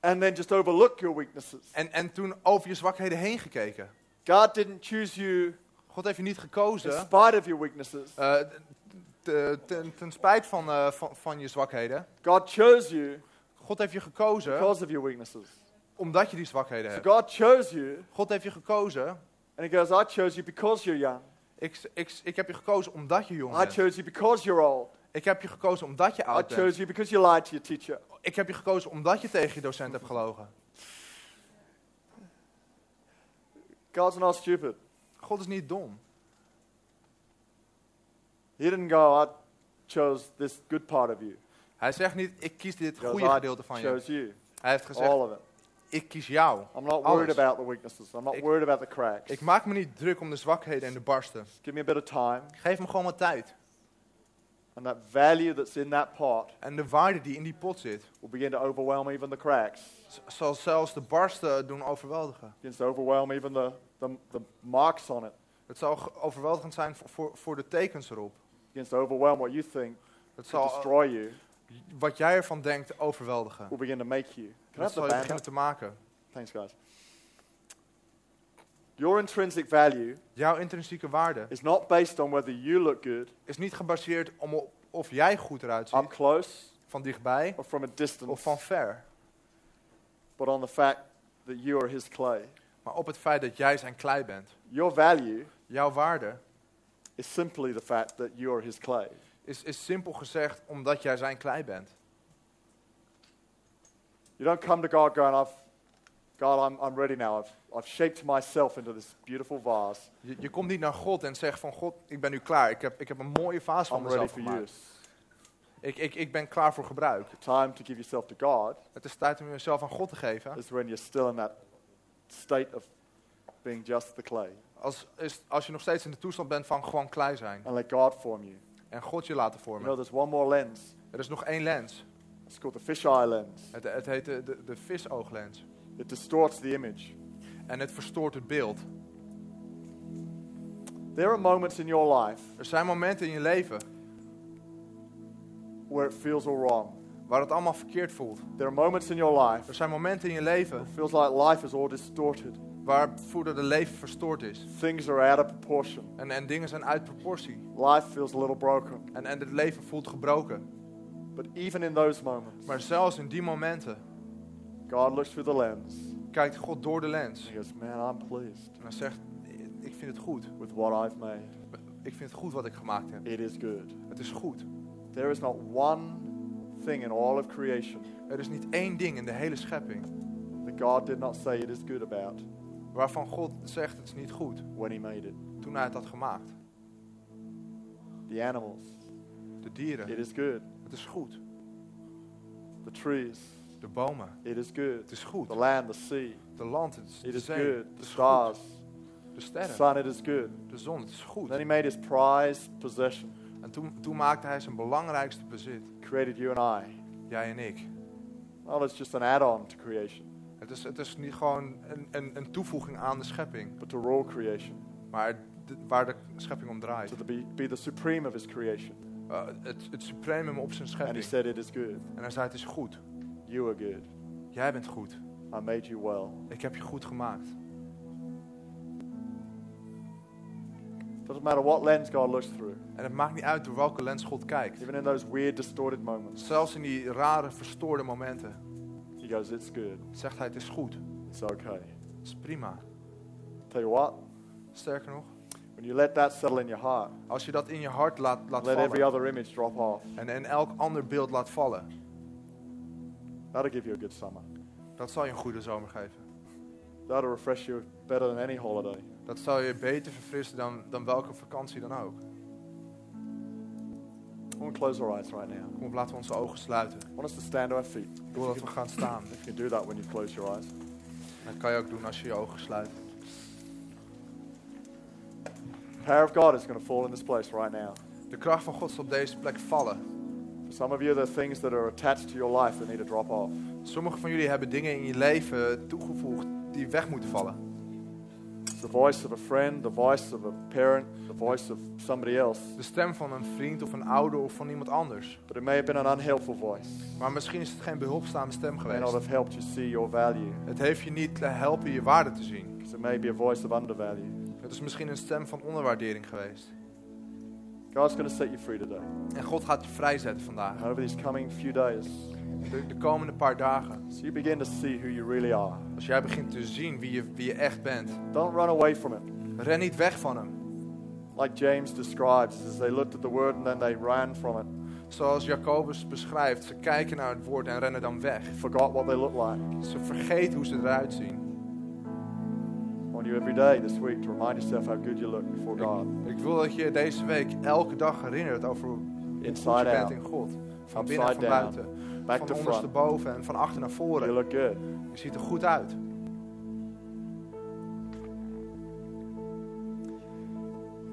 and then just overlook your weaknesses. en, en toen over je zwakheden heen gekeken. God didn't choose you God heeft je niet in gekozen spite of your weaknesses. te- ten, ten spijt van, eh, van, van je zwakheden. God chose you God heeft je gekozen because of your weaknesses. omdat je die zwakheden So hebt. God chose you, God heeft je gekozen. and He goes, I chose you because you're young. Ik, ik, ik heb je gekozen omdat je jong I bent. chose you because you're old. Ik heb je gekozen omdat je I oud bent. chose you because you lied to your teacher. Ik heb je gekozen omdat je tegen je docent hebt gelogen. God's not stupid. God is niet dom. He didn't go, I chose this good part of you. Hij zegt niet, ik kies dit goede gedeelte van je. you. Hij heeft gezegd, All of it. ik kies jou. I'm not worried Alles. about the weaknesses. I'm not Ik- worried about the cracks. Ik maak me niet druk om de zwakheden en de barsten. Give me a bit of time. Geef me gewoon wat tijd. And that value that's in that pot En de waarde die in die pot zit, will begin to overwhelm even the cracks. zal zelfs de barsten doen overweldigen. Begins to overwhelm even the, the, the marks on it. Het zal ge- overweldigend zijn voor, voor, voor de tekens erop. Begins to overwhelm what you think Het zal eh, destroy you. wat jij ervan denkt overweldigen. Will begin to make you. Can Dat zal je beginnen te maken. Thanks, guys. Your intrinsic value Jouw intrinsieke waarde is not based on whether you look good is niet gebaseerd om op of jij goed eruit ziet, up close van dichtbij or from a distance, of van ver. but on the fact that you are His clay. Maar op het feit dat jij zijn klei bent. Your value Jouw waarde is simply the fact that you are His clay. is, is simpel gezegd omdat jij zijn klei bent. You don't come to God going, I've, God, I'm, I'm ready now. I've, I've shaped myself into this beautiful vase. Je, je komt niet naar God en zegt van God, ik ben nu klaar. Ik heb, ik heb een mooie vaas van I'm ready mezelf for use. gemaakt. Ik, ik, ik ben klaar voor gebruik. Time to give yourself to God Het is tijd om jezelf aan God te geven. is when you're still in that state of being just the clay. Als, is, als je nog steeds in de toestand bent van gewoon klei zijn. And let God form you. En God je laten You know, vormen. there's one more lens. Er is nog één lens. It's called the fisheye lens. Het, het heet de, de, de visooglens. It distorts the image. En het verstoort het beeld. There are moments in your life Er zijn momenten in je leven where it feels all wrong. waar het allemaal verkeerd voelt. There are moments in your life Er zijn momenten in je leven it feels like life is all distorted. Waar het voelt dat het leven verstoord is. Things are out of proportion. En, en dingen zijn uit proportie. Life feels a little broken. En, en het leven voelt gebroken. But even in those moments, Maar zelfs in die momenten God looks through the lens kijkt God door de lens. He goes, Man, I'm pleased En hij zegt, ik vind het goed. with what I've made. Ik vind het goed wat ik gemaakt heb. It is good. Het is goed. There is not one thing in all of creation Er is niet één ding in de hele schepping that God did not say it is good about waarvan God zegt het is niet goed when He made it. toen hij het had gemaakt. The animals, De dieren, it is good. het is goed. The trees, De bomen, it is good. het is goed. The land, the sea, De land, het is it de is zee, good. het The is stars, goed. De the sterren, sun, it is good. de zon, het is goed. Then He made His prized possession, En toen, toen maakte hij zijn belangrijkste bezit. created you and I. Jij en ik. Well, it's just an add-on to creation, Het is, het is niet gewoon een, een, een toevoeging aan de schepping. but to rule creation, Maar de- waar de schepping om draait. to the, be, be the supreme of His creation. Uh, het, het supremum op zijn And He schepping. said, It is good. En hij zei het is goed. You are good. Jij bent goed. I made you well. Ik heb je goed gemaakt. Doesn't matter what lens God looks through, En het maakt niet uit door welke lens God kijkt. even in those weird, distorted moments, Zelfs in die rare, verstoorde momenten goes, It's good. zegt hij het is goed. It's okay. Het is prima. Tell you what, Sterker nog, when you let that settle in your heart, als je dat in je hart laat, laat let every vallen other image drop off, en, en elk ander beeld laat vallen, that'll give you a good summer. dat zal je een goede zomer geven. That'll refresh you better than any holiday. Dat zal je beter verfrissen dan, dan welke vakantie dan ook. Want close our eyes right now. Kom op, laten we onze ogen sluiten. I want us to stand to our feet. Ik wil dat we gaan staan. You can do that when you close your eyes. Dat kan je ook doen als je je ogen sluit. The power of God is going to fall in this place right now. De kracht van God zal op deze plek vallen. For some of you, there are things that are attached to your life that need to drop off. Sommigen van jullie hebben dingen in je leven toegevoegd die weg moeten vallen. The voice of a friend, the voice of a parent, the voice of somebody else. De stem van een vriend of een ouder of van iemand anders. But it may have been an unhelpful voice. Maar misschien is het geen behulpzame stem It may not geweest. have helped you see your value. Het heeft je niet helpen je waarde te zien. It may be a voice of undervalue. Het is misschien een stem van onderwaardering geweest. God's going to set you free today. En God gaat je vrijzetten vandaag. Over these coming few days. De, de komende paar dagen. So you begin to see who you really are. Als jij begint te zien wie je, wie je echt bent. Don't run away from it. Ren niet weg van hem. Like James describes, as they looked at the word and then they ran from it. Zoals Jacobus beschrijft. Ze kijken naar het woord en rennen dan weg. Forgot what they looked like. Ze vergeten hoe ze eruit zien. Want you every day this week to remind yourself how good you look before God. Ik wil dat je deze week elke dag herinnert over hoe Inside je bent out. in God. Van binnen en van down. buiten. Back Van ondersteboven en van achter naar You voren. look good. Je ziet er goed uit.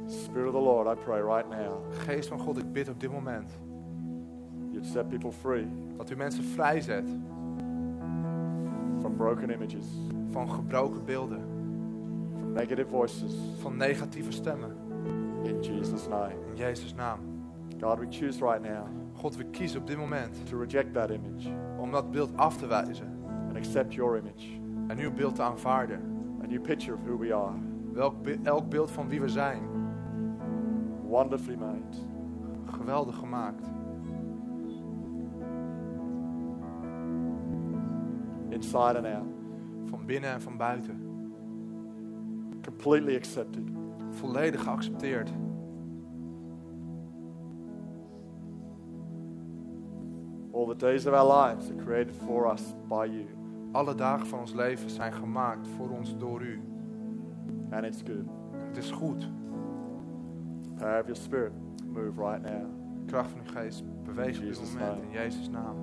Spirit of the Lord, I pray right now, Geest van God, ik bid op dit moment you'd set people free dat u mensen vrijzet from broken images, van gebroken beelden, negative voices, van negatieve stemmen. in Jesus' name. In Jezus' naam. God, we choose right now God, we kiezen op dit moment to reject that image om dat beeld af te wijzen and accept your image, en uw beeld te aanvaarden. a new picture of who we are, Welk, be- elk beeld van wie we zijn, wonderfully made. geweldig gemaakt. inside and out, Van binnen en van buiten. Completely accepted. Volledig geaccepteerd. All the days of our lives are created for us by you, Alle dagen van ons leven zijn gemaakt voor ons door u. and it's good. En het is goed. The power of your Spirit, move right now. De kracht van uw geest beweegt op dit moment in Jezus' naam.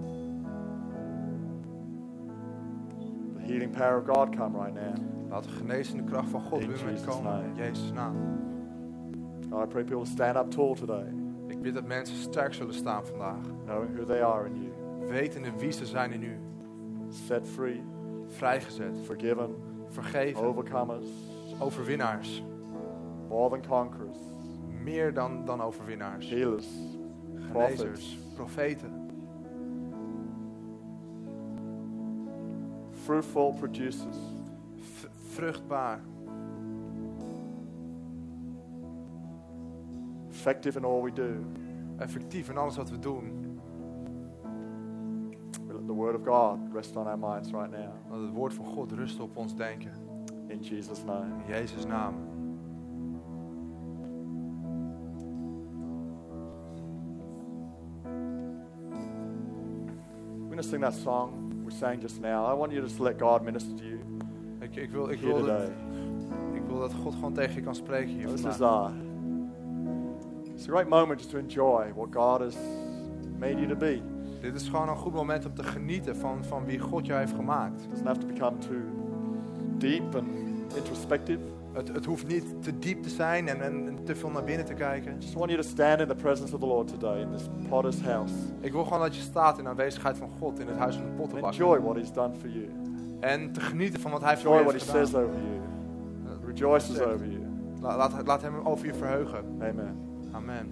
Healing power of God come right now. Laat de genezende kracht van God In weer komen name. in Jezus' naam. God, I pray people stand up tall today, Ik bid dat mensen sterk zullen staan vandaag. knowing who they are in you, Wetende wie ze zijn in u. set free, Vrijgezet, forgiven, vergeven, overcomers, overwinnaars. more than conquerors, Meer dan, dan overwinnaars. healers, prophets, Genezers, profeten. Fruitful producers, v- vruchtbaar. effective in all we do. Effectief in alles wat we doen. We let the word of God rest on our minds right now. Dat het woord van God rust op ons denken. In Jesus' name. In Jezus' naam. We're going to sing that song we sang just now. I want you to just let God minister to you Ik, ik, wil, ik, wil dat, ik wil dat God gewoon tegen je kan spreken hier This is uh, it's a great moment just to enjoy what God has made you to be. Dit is gewoon een goed moment om te genieten van, van wie God jou heeft gemaakt. It doesn't have to become too deep and introspective. Het, het hoeft niet te diep te zijn en, en, en te veel naar binnen te kijken. Just want you to stand in the presence of the Lord today in this potter's house Ik wil gewoon dat je staat in de aanwezigheid van God in het huis van de pottenbakker. enjoy what He's done for you. En te genieten van wat hij voor je what He heeft says gedaan. over you. Rejoices zegt. over you. La- Laat, laat hem over je verheugen. Amen. Amen.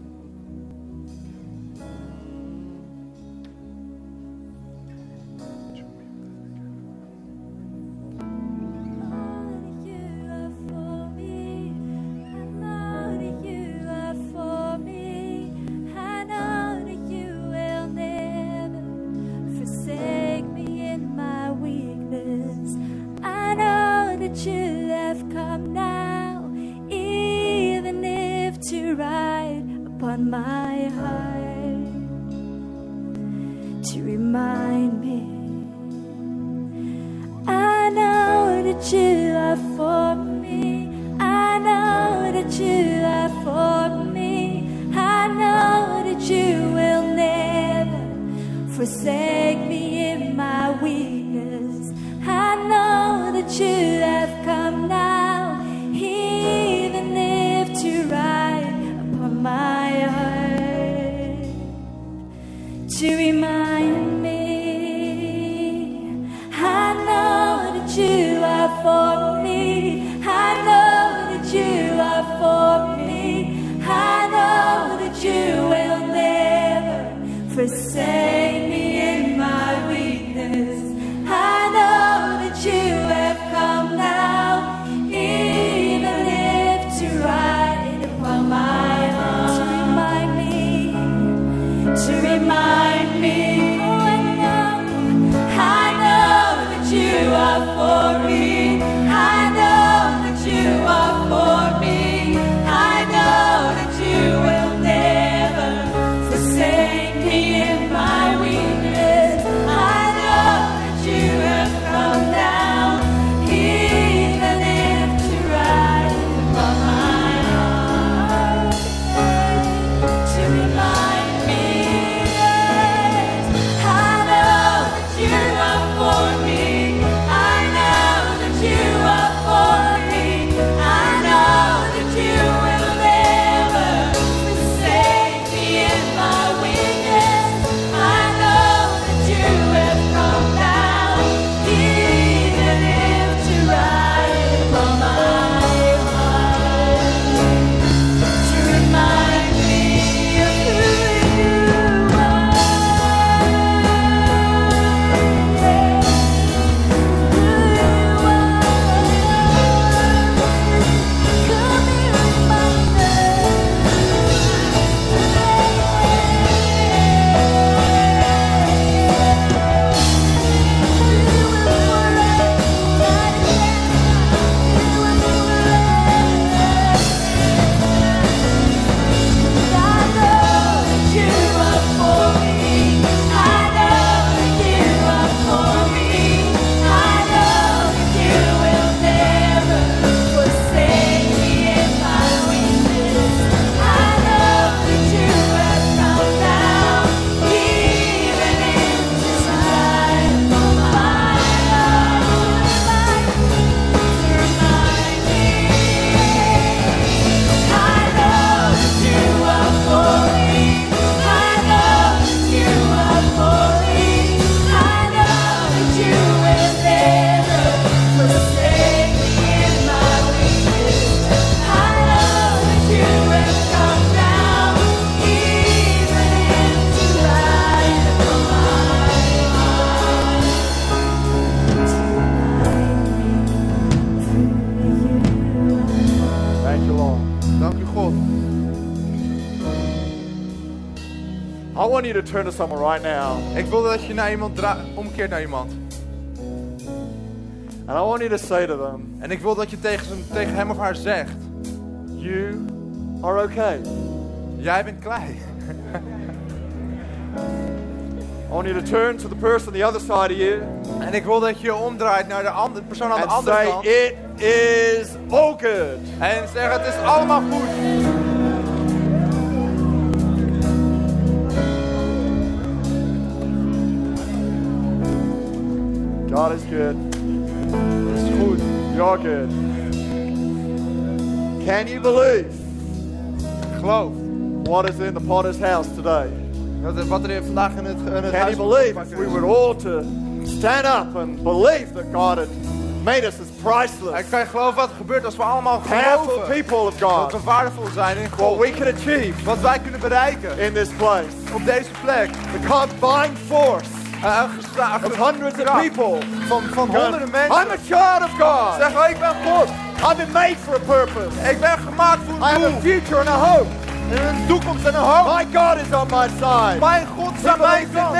Want you to turn to someone right now. Ik wil dat je naar iemand omkeert naar iemand. And I want you to say to them, En ik wil dat je tegen, tegen hem of haar zegt: You are okay. Jij bent klei. I want you to turn to the person on the other side of you En ik wil dat je omdraait naar de andere persoon aan de and andere say, kant. It is all good. En zeg: Het is allemaal goed. God is good. It's good. You're good. Can you believe Geloof. what is in the potter's house today? Wat er vandaag in het, in het Can you believe if we were all to stand up and believe that God had made us as En priceless, kan je geloven wat er gebeurt als we allemaal geloven people of dat God, we waardevol zijn in what God. we can achieve Wat wij kunnen bereiken in this place? op deze plek. The combined force of hundreds of people. van, van honderden I'm mensen. a child of God. Zeggen, oh, ik ben God. I've been made for a purpose. Ik ben gemaakt voor I een have a doel. future and a hope. En een toekomst en een hoop. My God is on my side. Mijn God is aan mijn kant.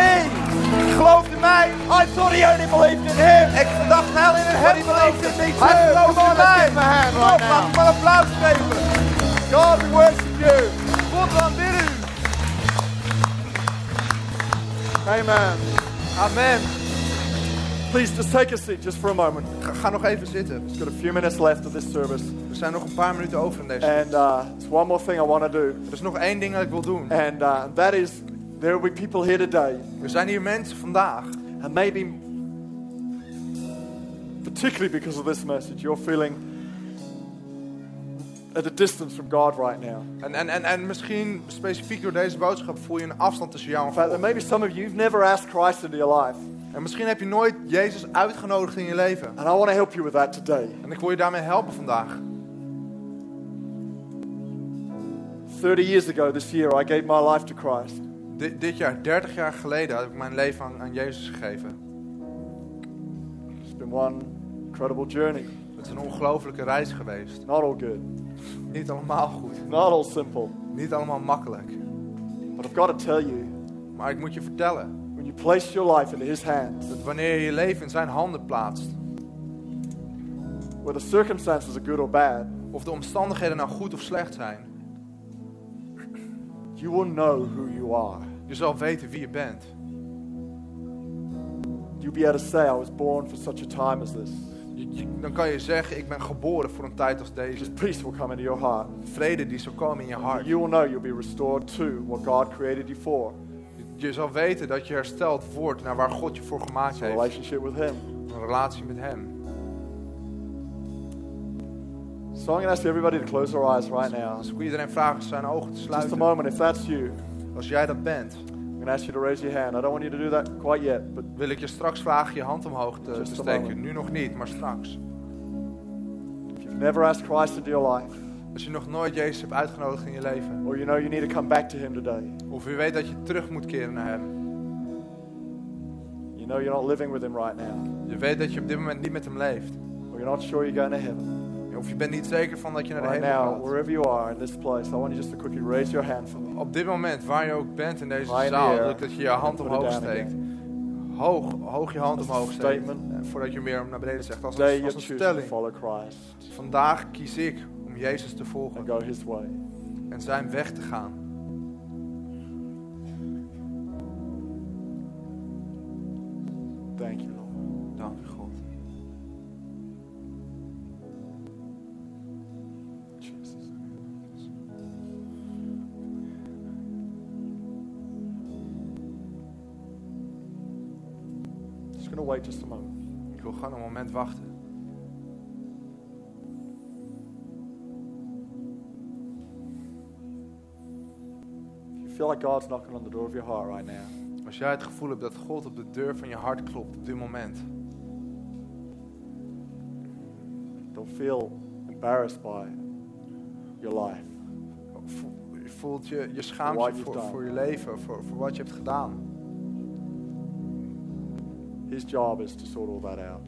in mij. I thought he only believed in him. Ik dacht heel in hem he believes in me too. Hij on, in mij. Kom op, laat me een applaus geven. God, we worship you. God, we aanbidden u. Amen. Amen. Please just take a seat just for a moment. Ga, ga nog even zitten. We've got a few minutes left of this service. Er zijn nog een paar minuten over in deze. And uh, there's one more thing I want to do. Er is nog één ding dat ik wil doen. And uh, that is there will be people here today. Er zijn hier mensen vandaag. And maybe, particularly because of this message, you're feeling at a distance from God right now. En, en, en, en misschien specifiek door deze boodschap voel je een afstand tussen jou en God. may be some of you, you've never asked Christ into your life. En misschien heb je nooit Jezus uitgenodigd in je leven. And I want to help you with that today. En ik wil je daarmee helpen vandaag. 30 years ago this year, I gave my life to Christ. Di- dit jaar, 30 jaar geleden, heb ik mijn leven aan, aan Jezus gegeven. It's been one incredible journey. Het is een ongelofelijke reis geweest. Not all good, Niet allemaal goed. not all simple. Niet allemaal makkelijk. But I've got to tell you, Maar ik moet je vertellen when you place your life into His hands, dat wanneer je je leven in zijn handen plaatst, whether circumstances are good or bad, of de omstandigheden nou goed of slecht zijn, you will know who you are. je zal weten wie je bent. You'll be able to say, I was born for such a time as this. Dan kan je zeggen, ik ben geboren voor een tijd als deze. Peace will come into your heart. Vrede die zal komen in je hart. You will know you'll be restored to what God created you for. Je zal weten dat je hersteld wordt naar waar God je voor gemaakt heeft. relationship with Him. Een relatie met Hem. So I'm going to ask everybody to close their eyes right now. Dus ik wil iedereen vragen zijn ogen te Just a sluiten. moment, if that's you, Als jij dat bent, going to ask you to raise your hand. I don't want you to do that quite yet, but wil ik je straks vragen je hand omhoog te, te steken. Nu nog niet, maar straks. if you've never asked Christ into your life, Als je nog nooit Jezus hebt uitgenodigd in je leven. or you know you need to come back to Him today, Of je weet dat je terug moet keren naar Hem. you know you're not living with Him right now, Je weet dat je op dit moment niet met Hem leeft. or you're not sure you're going to heaven. Of je bent niet zeker van dat je naar de hemel gaat. wherever you are in this place, I want you just to quickly raise your hand for me. Op dit moment, waar je ook bent in deze Right zaal, here. wil ik dat je je hand Put it omhoog down steekt. Hoog, hoog je hand As a omhoog steekt. statement. Eh, Voordat je hem weer naar beneden zegt. Als Today een, als een to stelling. follow Christ Vandaag kies ik om Jezus te and volgen go His way. en zijn weg te gaan. To wait just a moment. Ik wil gewoon een moment wachten. If you feel like God's knocking on the door of your heart right now, Als jij het gevoel hebt dat God op de deur van je hart klopt op dit moment. don't feel embarrassed by your life. voelt je, je schaamt je voor, voor je leven, voor, voor wat je hebt gedaan. His job is to sort all that out.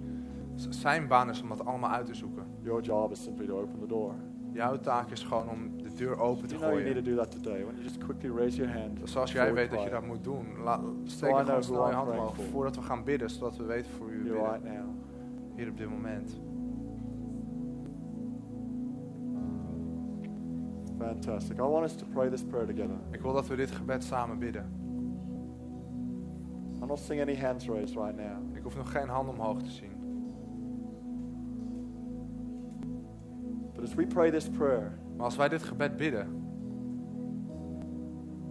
Zijn baan is om dat allemaal uit te zoeken. Your job is simply to open the door. Jouw taak is gewoon om de deur open te You know you need to gooien. do that today. Why you just quickly raise your hand? Dus als before jij we weet dat je dat moet doen, la- steek know gewoon snel je hand omhoog voordat we gaan bidden, zodat we weten voor wie we You bidden. right now. Hier op dit moment. Fantastic. I want us to pray this prayer together. Ik wil dat we dit gebed samen bidden. Not seeing any hands raised right now. Ik hoef nog geen hand omhoog te zien. But as we pray this prayer, Maar als wij dit gebed bidden,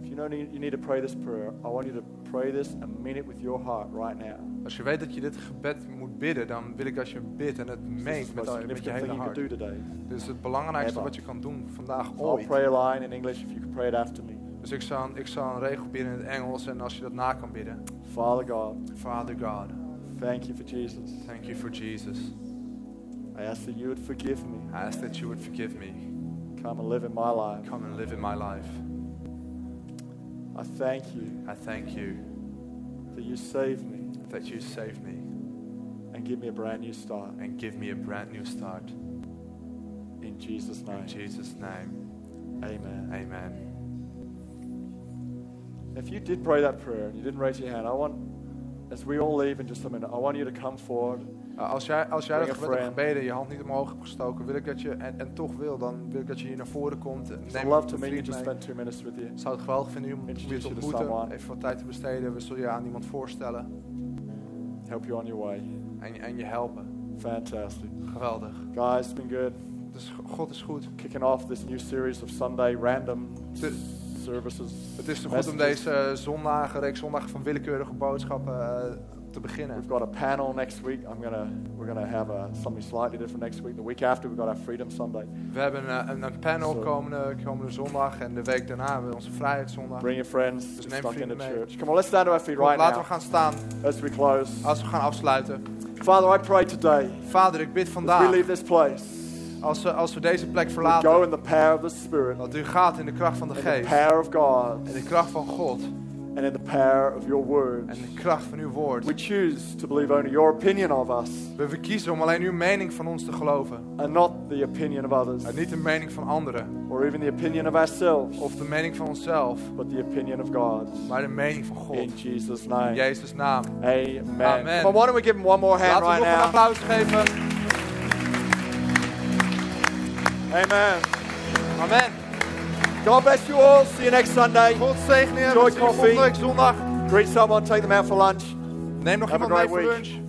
if you know you need to pray this prayer, I want you to pray this and mean it with your heart right now. als je weet dat je dit gebed moet bidden, dan wil ik dat je bidt en het meent met, al- met je hele hart. Dit is het belangrijkste wat je kan doen vandaag I'll ooit. pray a line in English if you can pray it after me. Dus ik zal, ik zal een regel bidden in het Engels en als je dat na kan bidden. Father God, Father God, thank you for Jesus. thank you for Jesus. I ask that you would forgive me. I ask that you would forgive me. Come and live in my life. Come and live in my life. I thank you I thank you that you saved me that you saved me and give me a brand new start. and give me a brand new start. In Jesus' name. In Jesus' name, Amen. amen. If you did pray that prayer and you didn't raise your hand, I want, as we all leave in just a minute, I want you to come forward. Uh, Als jij, als jij dat gebeden, je hand niet omhoog hebt gestoken, wil ik dat je, en, en toch wil, dan wil ik dat je hier naar voren komt. En I'd Neem love to meet you, spend two minutes with you. Ik zou het geweldig vinden om je te ontmoeten, even wat tijd te besteden. We zullen je aan iemand voorstellen Help you on your way. en, en je helpen. Fantastic. Geweldig. Guys, it's been good. Dus God is goed. Kicking off this new series of Sunday random De- services. Het is te goed om deze eh, zondagen, reeks zondagen van willekeurige boodschappen eh, te beginnen. We've got a panel next week. I'm gonna we're gonna have uh something slightly different next week. The week after we've got our Freedom Sunday. We hebben een, een, panel Zo. komende, komende zondag en de week daarna hebben we onze vrijheidszondag. Bring your friends. Dus neem stuck in the vrienden mee. church. Come on, let's stand to our feet right laten we now gaan staan as we close. als we gaan afsluiten. Father, I pray today Vader, ik bid as we vandaag, leave this place, als we, als we deze plek we go verlaten, in the power of the Spirit, dat u gaat in de kracht van de in the geest, power of God, in de kracht van God and in the power of your word. en de kracht van uw woord. We choose to believe only your opinion of us We verkiezen om alleen uw mening van ons te geloven. and not the opinion of others En niet de mening van anderen or even the opinion of ourselves, of de mening van onszelf, but the opinion of God. maar de mening van God. In Jesus' In name. Jezus' naam. Amen. Amen. On, why don't we give him one more hand Laten we right nog een now? applaus geven. Amen. Amen. God bless you all. See you next Sunday. God zegene je. Enjoy We zien je coffee. zondag. Greet someone, take them out for lunch. Neem nog Have a iemand mee great voor week. lunch.